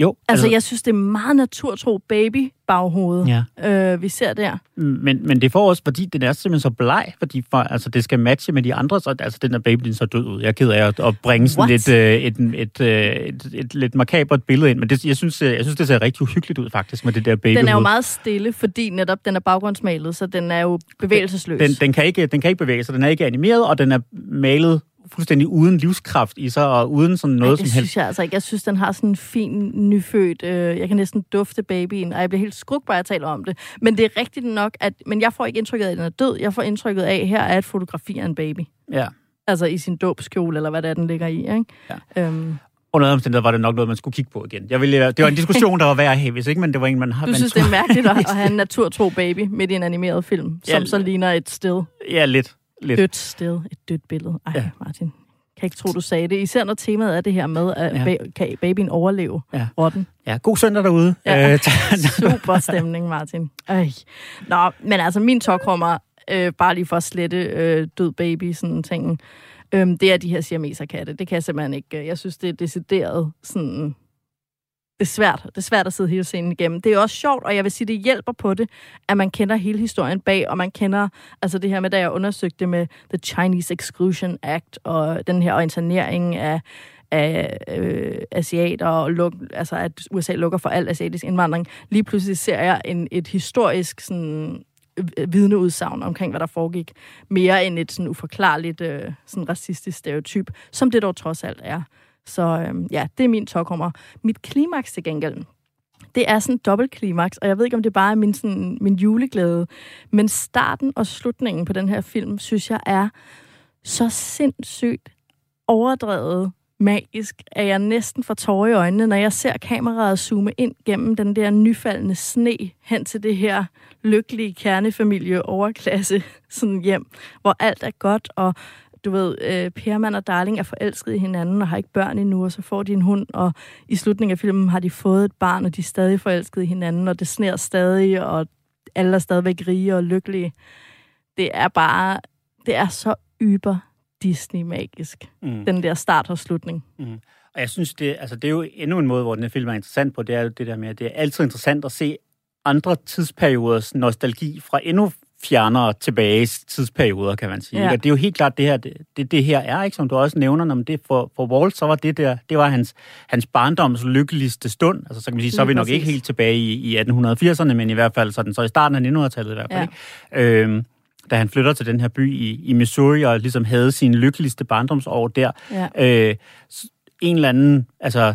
Jo, Altså, jeg synes, det er meget naturtro baby-baghoved, Ja. øh, vi ser der. Men, men det for også, fordi den er simpelthen så bleg, fordi for, altså, det skal matche med de andre, så altså, den der baby den så død ud. Jeg er ked af at, at bringe sådan What? lidt, øh, et, et, øh, et, et, et, lidt makabert billede ind, men det, jeg, synes, øh, jeg synes, det ser rigtig uhyggeligt ud faktisk med det der baby. Den er jo meget stille, fordi netop den er baggrundsmalet, så den er jo bevægelsesløs. den, den, kan ikke, den kan ikke bevæge sig, den er ikke animeret, og den er malet fuldstændig uden livskraft i sig, og uden sådan noget Ej, som det helst. synes jeg altså ikke. Jeg synes, den har sådan en fin, nyfødt... Øh, jeg kan næsten dufte babyen, og jeg bliver helt skrugt bare, at jeg taler om det. Men det er rigtigt nok, at... Men jeg får ikke indtrykket af, at den er død. Jeg får indtrykket af, at her er et fotografi af en baby. Ja. Altså i sin dåbskjole, eller hvad det er, den ligger i, ikke? Ja. Øhm, Under omstændigheder var det nok noget, man skulle kigge på igen. Jeg ville, det var en diskussion, der var værd at have, hvis ikke, men det var en, man har... du man synes, skulle- det er mærkeligt at, at have en naturtro baby midt i en animeret film, som Ja. så ligner et sted. Ja, lidt. Lidt. Dødt sted. Et dødt billede. Ej, Ja. Martin. Kan ikke tro, du sagde det. Især når temaet er det her med, at Ja. ba- kan babyen overleve Ja. rotten. Ja, god søndag derude. Ja. Øh, Super stemning, Martin. Øj. Nå, men altså min tokrummer, øh, bare lige for at slette øh, død baby, sådan ting, øhm, det er de her siameserkatte. Det kan jeg simpelthen ikke. øh, Jeg synes, det er decideret sådan... Det er svært. Det er svært at sidde hele scenen igennem. Det er også sjovt, og jeg vil sige, det hjælper på det, at man kender hele historien bag, og man kender altså det her med, da jeg undersøgte det med The Chinese Exclusion Act, og den her internering af, af øh, asiater, og luk, altså at USA lukker for al asiatisk indvandring. Lige pludselig ser jeg en, et historisk sådan, øh, vidneudsagn omkring, hvad der foregik, mere end et sådan uforklarligt øh, sådan racistisk stereotyp, som det dog trods alt er. Så øh, ja, det er min tokrummer. Mit klimaks til gengæld, det er sådan en dobbelt klimaks, og jeg ved ikke, om det bare er min, sådan, min juleglæde, men starten og slutningen på den her film, synes jeg er så sindssygt overdrevet magisk, at jeg næsten får tårer i øjnene, når jeg ser kameraet zoome ind gennem den der nyfaldende sne hen til det her lykkelige kernefamilie overklasse sådan hjem, hvor alt er godt, og du ved, øh, Perman og Darling er forelsket i hinanden og har ikke børn endnu, og så får de en hund, og i slutningen af filmen har de fået et barn, og de er stadig forelsket i hinanden, og det sner stadig, og alle er stadigvæk rige og lykkelige. Det er bare, det er så yber Disney-magisk, Mm. den der start og slutning. Og jeg synes, det, altså, det er jo endnu en måde, hvor den her film er interessant på, det er jo det der med, at det er altid interessant at se andre tidsperioders nostalgi fra endnu fjernere tilbage tidsperioder, kan man sige. Ja. Og det er jo helt klart, det her, det, det, her er, ikke, som du også nævner, når det for, for Walt, så var det der, det var hans, hans barndoms lykkeligste stund. Altså, så kan man sige, så er vi nok ikke helt tilbage i, i 1880'erne, men i hvert fald sådan, så i starten af 1900-tallet i hvert fald. Ja. Ikke? Øhm, da han flytter til den her by i, i Missouri, og ligesom havde sine lykkeligste barndomsår der. Ja. Øh, en eller anden, altså,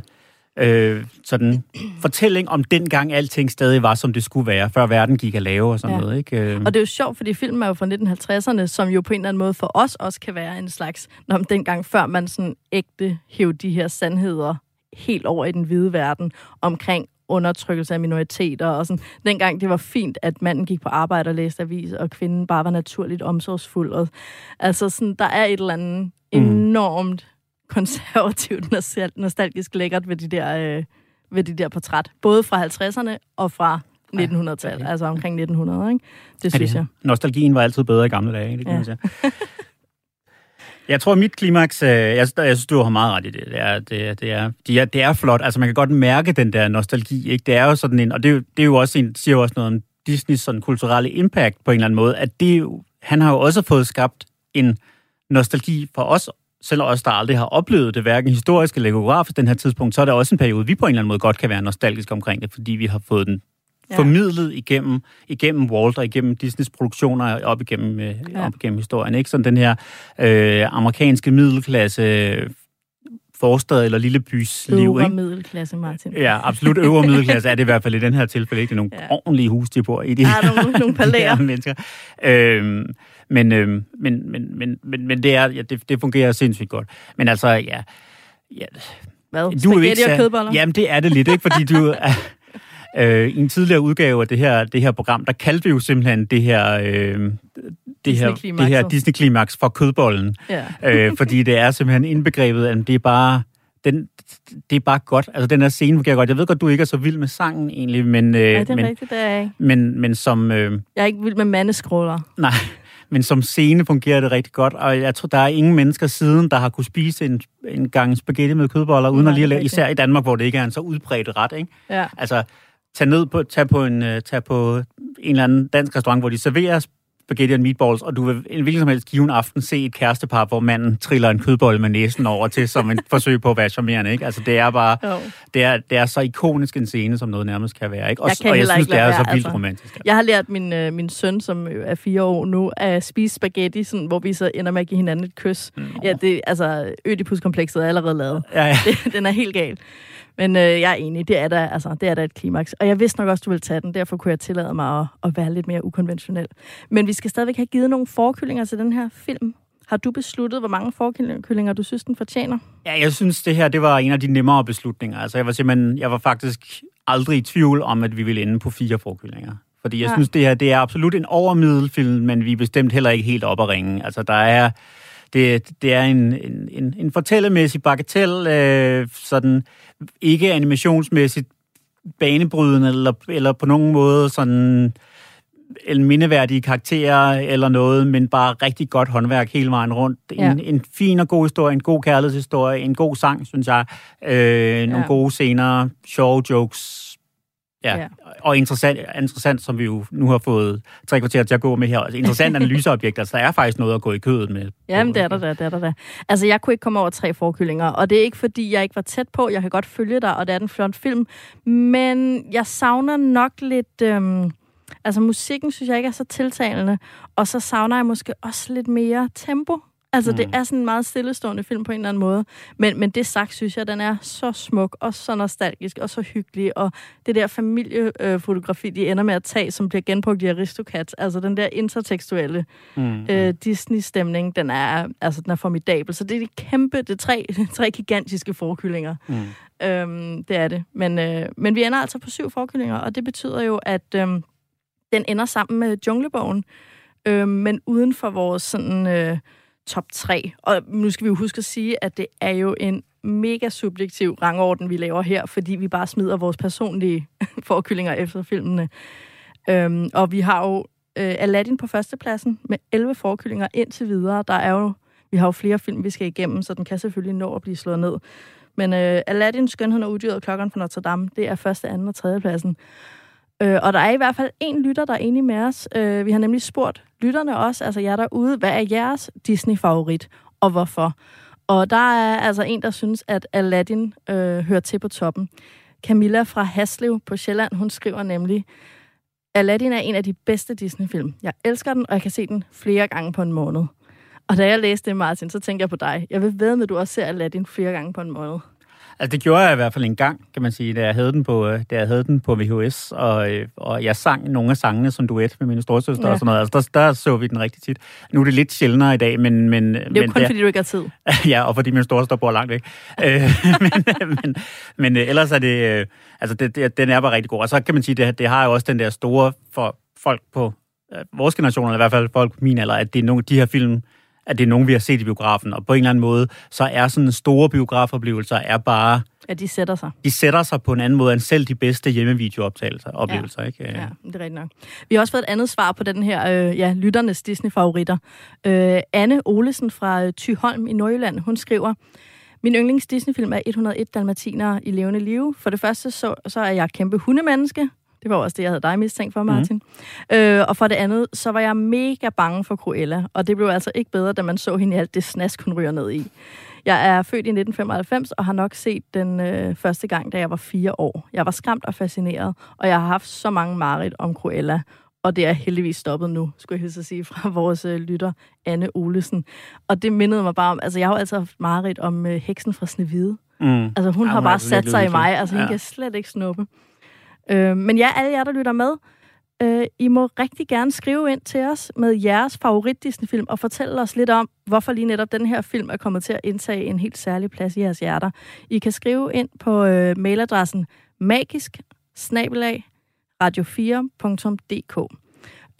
øh, sådan fortælling om dengang alting stadig var, som det skulle være, før verden gik at lave og sådan Ja. noget, ikke? Øh, Og det er jo sjovt, fordi filmen er jo fra 1950'erne, som jo på en eller anden måde for os også kan være en slags, når dengang før man sådan ægte hævde de her sandheder helt over i den hvide verden omkring undertrykkelse af minoriteter, og sådan. Dengang det var fint, at manden gik på arbejde og læste avis, og kvinden bare var naturligt omsorgsfuld. Og, altså sådan, der er et eller andet enormt konservativt, nostal- nostalgisk lækkert ved de der, øh, ved de der portræt. Både fra 50'erne og fra 1900-tallet, altså omkring 1900, ikke? Det synes det- jeg. Nostalgien var altid bedre i gamle dage, det kan Ja. man sige. Jeg tror, mit klimaks, øh, jeg, jeg synes, du har meget ret i det. Det er, det, er, det, er, det, er, det er flot. Altså, man kan godt mærke den der nostalgi. Ikke? Det er jo sådan en, og det, er jo- det er jo også en, siger jo også noget om Disneys sådan kulturelle impact på en eller anden måde, at det, han har jo også fået skabt en nostalgi for os, selv os, der aldrig har oplevet det, hverken historisk eller geografisk den her tidspunkt, så er der også en periode, vi på en eller anden måde godt kan være nostalgiske omkring det, fordi vi har fået den Ja. ja. formidlet igennem, igennem Walt og igennem Disneys produktioner op igennem, øh, Ja. ja. op igennem historien. Ikke? Sådan den her øh, amerikanske middelklasse forstad eller lille bys liv. Øvre middelklasse, Martin. Ja, absolut øvre middelklasse er det i hvert fald i den her tilfælde. Ikke? Det er nogle Ja. ja. ordentlige hus, de bor i. De Der er nogle, nogle de palæer. her mennesker. Øhm, men, øhm, men, men, men, men, men det, er, ja, det, det fungerer sindssygt godt. Men altså, ja... ja Hvad? du er Spaghetti ikke og kødboller? Jamen, det er det lidt, ikke? Fordi du... er- Øh, I en tidligere udgave af det her, det her program, der kaldte vi jo simpelthen det her, øh, det her, det her. Disney-klimaks for kødbollen. Ja. øh, fordi det er simpelthen indbegrebet, at det er bare... Den, det er bare godt. Altså, den her scene fungerer godt. Jeg ved godt, du ikke er så vild med sangen egentlig, men, øh, Nej, det er men, rigtigt, det er jeg ikke. men, men som... Øh, Jeg er ikke vild med mandeskråler. Nej, men som scene fungerer det rigtig godt, og jeg tror, der er ingen mennesker siden, der har kunne spise en, en gang spaghetti med kødboller, uden Nej, at lige at lave, især i Danmark, hvor det ikke er en så udbredt ret, ikke? Ja. Altså, tag ned på, tag på en, øh, tag på en eller anden dansk restaurant, hvor de serverer spaghetti og meatballs, og du vil en hvilken som helst given aften se et kærestepar, hvor manden triller en kødbolle med næsen over til, som en forsøg på at være charmerende, ikke? Altså, det er bare, Jo. det er, det er så ikonisk en scene, som noget nærmest kan være, ikke? Og, Jeg og jeg synes, det er lade så være, vildt altså. romantisk. Jeg har lært min, øh, min søn, som er fire år nu, at spise spaghetti, sådan, hvor vi så ender med at give hinanden et kys. Mm. Ja, det, altså, Ødipus-komplekset er allerede lavet. Ja, ja. Det, den er helt gal. Men øh, jeg er enig, det er, da, altså, det er da et klimaks. Og jeg vidste nok også, du ville tage den, derfor kunne jeg tillade mig at, at være lidt mere ukonventionel. Men vi skal stadigvæk have givet nogle forkyllinger til den her film. Har du besluttet, hvor mange forkyllinger du synes, den fortjener? Ja, jeg synes, det her det var en af de nemmere beslutninger. Altså, jeg var simpelthen, jeg var faktisk aldrig i tvivl om, at vi ville ende på fire forkyllinger. Fordi jeg Ja. synes, det her det er absolut en overmiddelfilm, men vi er bestemt heller ikke helt op at ringe. Altså, der er, det, det er en, en, en, en fortællemæssig bagatel, øh, sådan ikke animationsmæssigt banebrydende, eller, eller på nogen måde sådan en mindeværdige karakterer eller noget, men bare rigtig godt håndværk hele vejen rundt. En, Ja. en fin og god historie, en god kærlighedshistorie, en god sang, synes jeg. Øh, nogle Ja. gode scener, sjove jokes. Ja. Og interessant, interessant, som vi jo nu har fået tre kvarter til at gå med her. Altså, interessant analyseobjekt. Altså, der er faktisk noget at gå i kødet med. Jamen, det er der da, det er der da. Altså, jeg kunne ikke komme over tre forkyllinger, og det er ikke, fordi jeg ikke var tæt på. Jeg kan godt følge dig, og det er en flot film. Men jeg savner nok lidt... Øhm, altså, musikken synes jeg ikke er så tiltalende. Og så savner jeg måske også lidt mere tempo. Altså, mm. det er sådan en meget stillestående film på en eller anden måde. Men, men det sagt, synes jeg, den er så smuk, og så nostalgisk, og så hyggelig. Og det der familiefotografi, de ender med at tage, som bliver genbrugt i Aristocats, altså den der intertekstuelle Mm. øh, Disney-stemning, den er, altså, den er formidabel. Så det er de kæmpe, det er tre, tre gigantiske forkyllinger. Mm. Øhm, det er det. Men, øh, men vi ender altså på syv forkyllinger, og det betyder jo, at øhm, den ender sammen med Junglebogen, øhm, men uden for vores sådan, øh, top 3. Og nu skal vi jo huske at sige, at det er jo en mega subjektiv rangorden, vi laver her, fordi vi bare smider vores personlige forkyllinger efter filmene. Øhm, og vi har jo øh, Aladdin på førstepladsen med 11 forkyllinger indtil videre. Der er jo, vi har jo flere film, vi skal igennem, så den kan selvfølgelig nå at blive slået ned. Men øh, Aladdin, Skønheden og Uddyret, Klokken fra Notre Dame, det er første, anden og tredje pladsen. Øh, og der er i hvert fald en lytter, der er enig med os. Øh, vi har nemlig spurgt lytterne også, altså jer derude, hvad er jeres Disney-favorit, og hvorfor? Og der er altså en, der synes, at Aladdin øh, hører til på toppen. Camilla fra Haslev på Sjælland, hun skriver nemlig, Aladdin er en af de bedste Disney-film. Jeg elsker den, og jeg kan se den flere gange på en måned. Og da jeg læste det, Martin, så tænkte jeg på dig. Jeg vil ved med, at du også ser Aladdin flere gange på en måned. Altså, det gjorde jeg i hvert fald en gang, kan man sige, da jeg havde den på, øh, da jeg havde den på VHS, og, øh, og jeg sang nogle af sangene som duet med min storsøster ja. Og sådan noget. Altså, der, der så vi den rigtig tit. Nu er det lidt sjældnere i dag, men... men Det er jo kun, fordi du ikke har tid. ja, og fordi min storesøster bor langt væk. Øh, men men, men ellers er det... Altså, det, det, den er bare rigtig god. Og så kan man sige, det, det har jo også den der store for folk på vores generation, eller i hvert fald folk på min alder, at det er nogle, de her film, at det er nogen, vi har set i biografen. Og på en eller anden måde, så er sådan store biografoplevelser er bare... Ja, de sætter sig. De sætter sig på en anden måde end selv de bedste hjemmevideooptagelser oplevelser, ja. ikke? Øh, Ja, det er rigtigt nok. Vi har også fået et andet svar på den her, øh, ja, lytternes Disney-favoritter. Øh, Anne Olesen fra øh, Thyholm i Nordjylland, hun skriver, min yndlings Disney-film er 101 Dalmatiner i levende liv. For det første, så, så er jeg kæmpe hundemenneske. Det var også det, jeg havde dig mistænkt for, Martin. Mm. Øh, og for det andet, så var jeg mega bange for Cruella. Og det blev altså ikke bedre, da man så hende i alt det snask, hun ryger ned i. Jeg er født i 1995 og har nok set den øh, første gang, da jeg var fire år. Jeg var skræmt og fascineret, og jeg har haft så mange mareridt om Cruella. Og det er heldigvis stoppet nu, skulle jeg at sige, fra vores øh, lytter, Anne Olesen. Og det mindede mig bare om, altså jeg har jo altid haft mareridt om øh, heksen fra Snevide. Mm. Altså hun Ja, har hun bare altså sat sig i mig, altså Ja. kan jeg slet ikke snuppe. Øh, men ja, alle jer, der lytter med, øh, I må rigtig gerne skrive ind til os med jeres favorit Disney-film, og fortælle os lidt om, hvorfor lige netop den her film er kommet til at indtage en helt særlig plads i jeres hjerter. I kan skrive ind på øh, mailadressen magisk radio4.dk.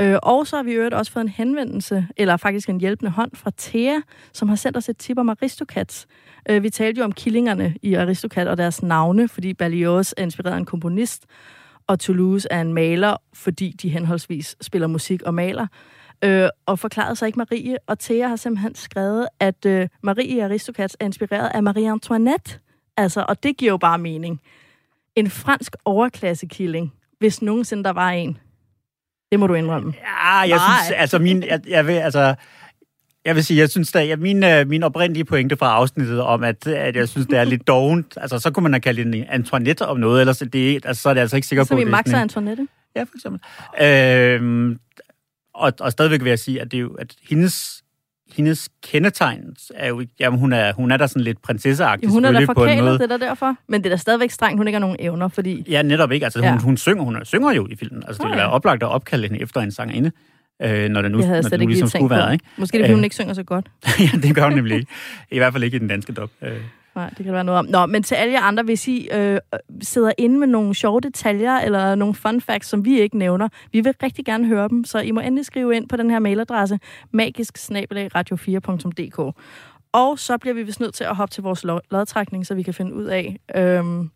Øh, og så har vi øvrigt også fået en henvendelse, eller faktisk en hjælpende hånd fra Thea, som har sendt os et tip om Aristocats. Øh, vi talte jo om killingerne i Aristocat og deres navne, fordi Berlioz er inspireret af en komponist, og Toulouse er en maler, fordi de henholdsvis spiller musik og maler. Øh, og forklarede sig ikke Marie, og Thea har simpelthen skrevet, at øh, Marie i Aristocats er inspireret af Marie Antoinette. Altså, og det giver jo bare mening. En fransk overklassekilling, hvis nogensinde der var en. Det må du indrømme. Ja, jeg Nej. synes, altså min, jeg, jeg vil, altså, jeg vil sige, jeg synes, at min, øh, min oprindelige pointe fra afsnittet om, at, at jeg synes, det er lidt dovent, altså så kunne man have kaldt en Antoinette om noget, ellers det, altså, så er det altså ikke sikker Som på, i at det er Max sådan og en- Antoinette. Ja, for eksempel. Øhm, og, og stadigvæk vil jeg sige, at, det er jo, at hendes, hendes kendetegn er jo. Jamen, hun er, hun er da sådan lidt prinsesseagtig, hun er da forkælet, det er derfor. Men det er da stadigvæk strengt, hun ikke har nogen evner, fordi... Ja, netop ikke. Altså, hun, Ja. hun, synger, hun synger jo i filmen. Altså, det ville være oplagt at opkalde hende efter en sangerinde, øh, når det nu, når det nu ligesom skulle på. være, ikke? Måske er det, fordi hun Øh. ikke synger så godt. ja, det gør hun nemlig ikke. I hvert fald ikke i den danske dub. Øh. Nej, det kan der være noget om. Nå, men til alle jer andre, hvis I øh, sidder inde med nogle sjove detaljer, eller nogle fun facts, som vi ikke nævner, vi vil rigtig gerne høre dem, så I må endelig skrive ind på den her mailadresse, magisk radio4.dk. Og så bliver vi vist nødt til at hoppe til vores lodtrækning, så vi kan finde ud af, øhm,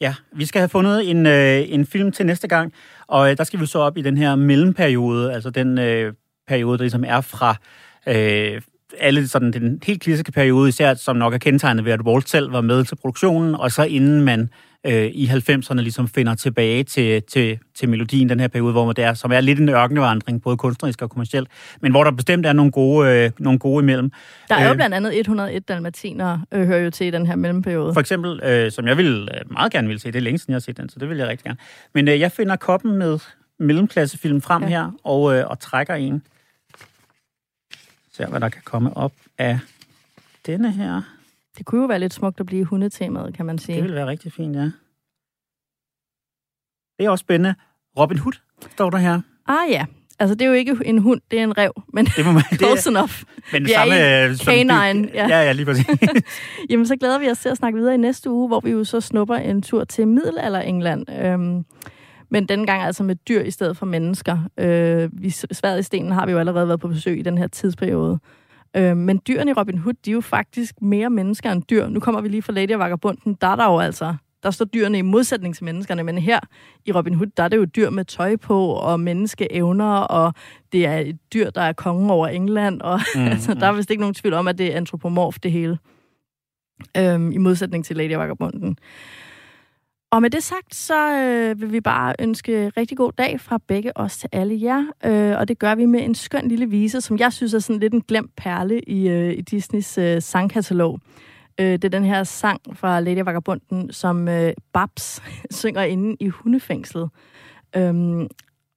Ja, vi skal have fundet en, øh, en film til næste gang, og øh, der skal vi så op i den her mellemperiode, altså den øh, periode, der ligesom er fra øh, alle sådan den helt klassiske periode, især som nok er kendetegnet ved, at Walt selv var med til produktionen, og så inden man øh, i 90'erne ligesom finder tilbage til, til, til melodien, den her periode, hvor man der, som er lidt en ørkenvandring, både kunstnerisk og kommercielt, men hvor der bestemt er nogle gode, øh, nogle gode imellem. der er jo Øh, blandt andet 101 dalmatiner, øh, hører jo til i den her mellemperiode. For eksempel, øh, som jeg vil øh, meget gerne vil se, det er længe siden, jeg har set den, så det vil jeg rigtig gerne. Men øh, jeg finder koppen med mellemklassefilm frem Ja. ja. her, og, øh, og trækker en. Ser, hvad der kan komme op af denne her. Det kunne jo være lidt smukt at blive hundetemaet, kan man sige. Det vil være rigtig fint, ja. Det er også spændende. Robin Hood står der her. Ah ja, altså det er jo ikke en hund, det er en rev, men Det må man... Det close er, enough. men vi er i øh, som canine, ja. ja. ja, lige præcis. Jamen, så glæder vi os til at snakke videre i næste uge, hvor vi jo så snupper en tur til Middelalder-England. Øhm, men denne gang altså med dyr i stedet for mennesker. Øh, vi Sværet i stenen har vi jo allerede været på besøg i den her tidsperiode. Øh, men dyrene i Robin Hood, de er jo faktisk mere mennesker end dyr. Nu kommer vi lige fra Lady og Vagabunden. Der er der jo altså der står dyrene i modsætning til menneskerne, men her i Robin Hood, der er det jo dyr med tøj på og menneskeevner, og det er et dyr, der er kongen over England, og mm, altså, der er vist ikke nogen tvivl om, at det er antropomorf, det hele. Øhm, I modsætning til Lady Vagabunden. Og med det sagt, så øh, vil vi bare ønske rigtig god dag fra begge os til alle jer. Øh, og det gør vi med en skøn lille vise, som jeg synes er sådan lidt en glemt perle i, øh, i Disneys øh, sangkatalog. Øh, det er den her sang fra Lady Vagabunden, som øh, Babs synger inde i hundefængslet. Øhm,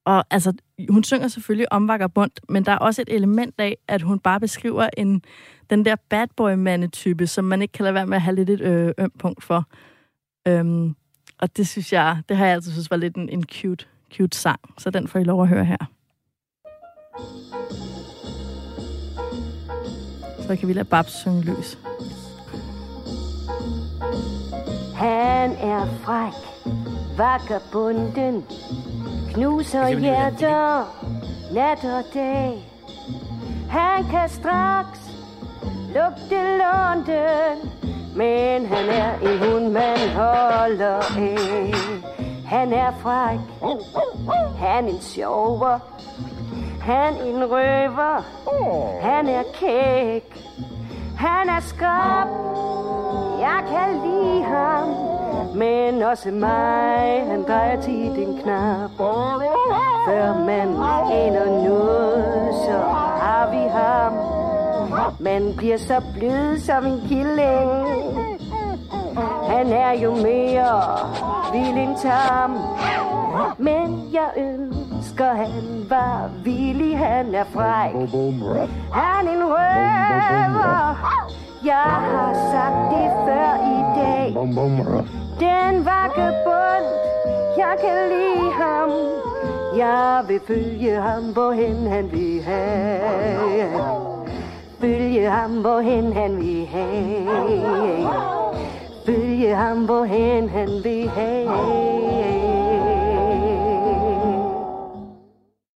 Og altså, hun synger selvfølgelig om vagabond, men der er også et element af, at hun bare beskriver en, den der bad boy mandetype, som man ikke kan lade være med at have lidt et øh, øm punkt for. Øhm, og det synes jeg, det har jeg altid synes var lidt en, en cute, cute sang. Så den får I lov at høre her. Så kan vi lade Babs synge løs. Han er fræk, vagabunden, knuser hjerter, nat og dag. Han kan straks lugte lunden, men han er en hund, man holder af. Han er fræk, han en sjover, han en røver, han er kæk, han er skab jeg kan lide ham, men også mig, han drejer tit en knap. Før man aner noget, så har vi ham. Man bliver så blød som en killing. Han er jo mere vild end tam. Men jeg ønsker, han var villig, han er fræk. Han er en røver. Jeg har sagt det før i dag. Den vagabond, jeg kan lide ham. Jeg vil følge ham, hvorhen han vil have. Følge ham, hvorhen han vil have. Følge ham, hvorhen han vil have.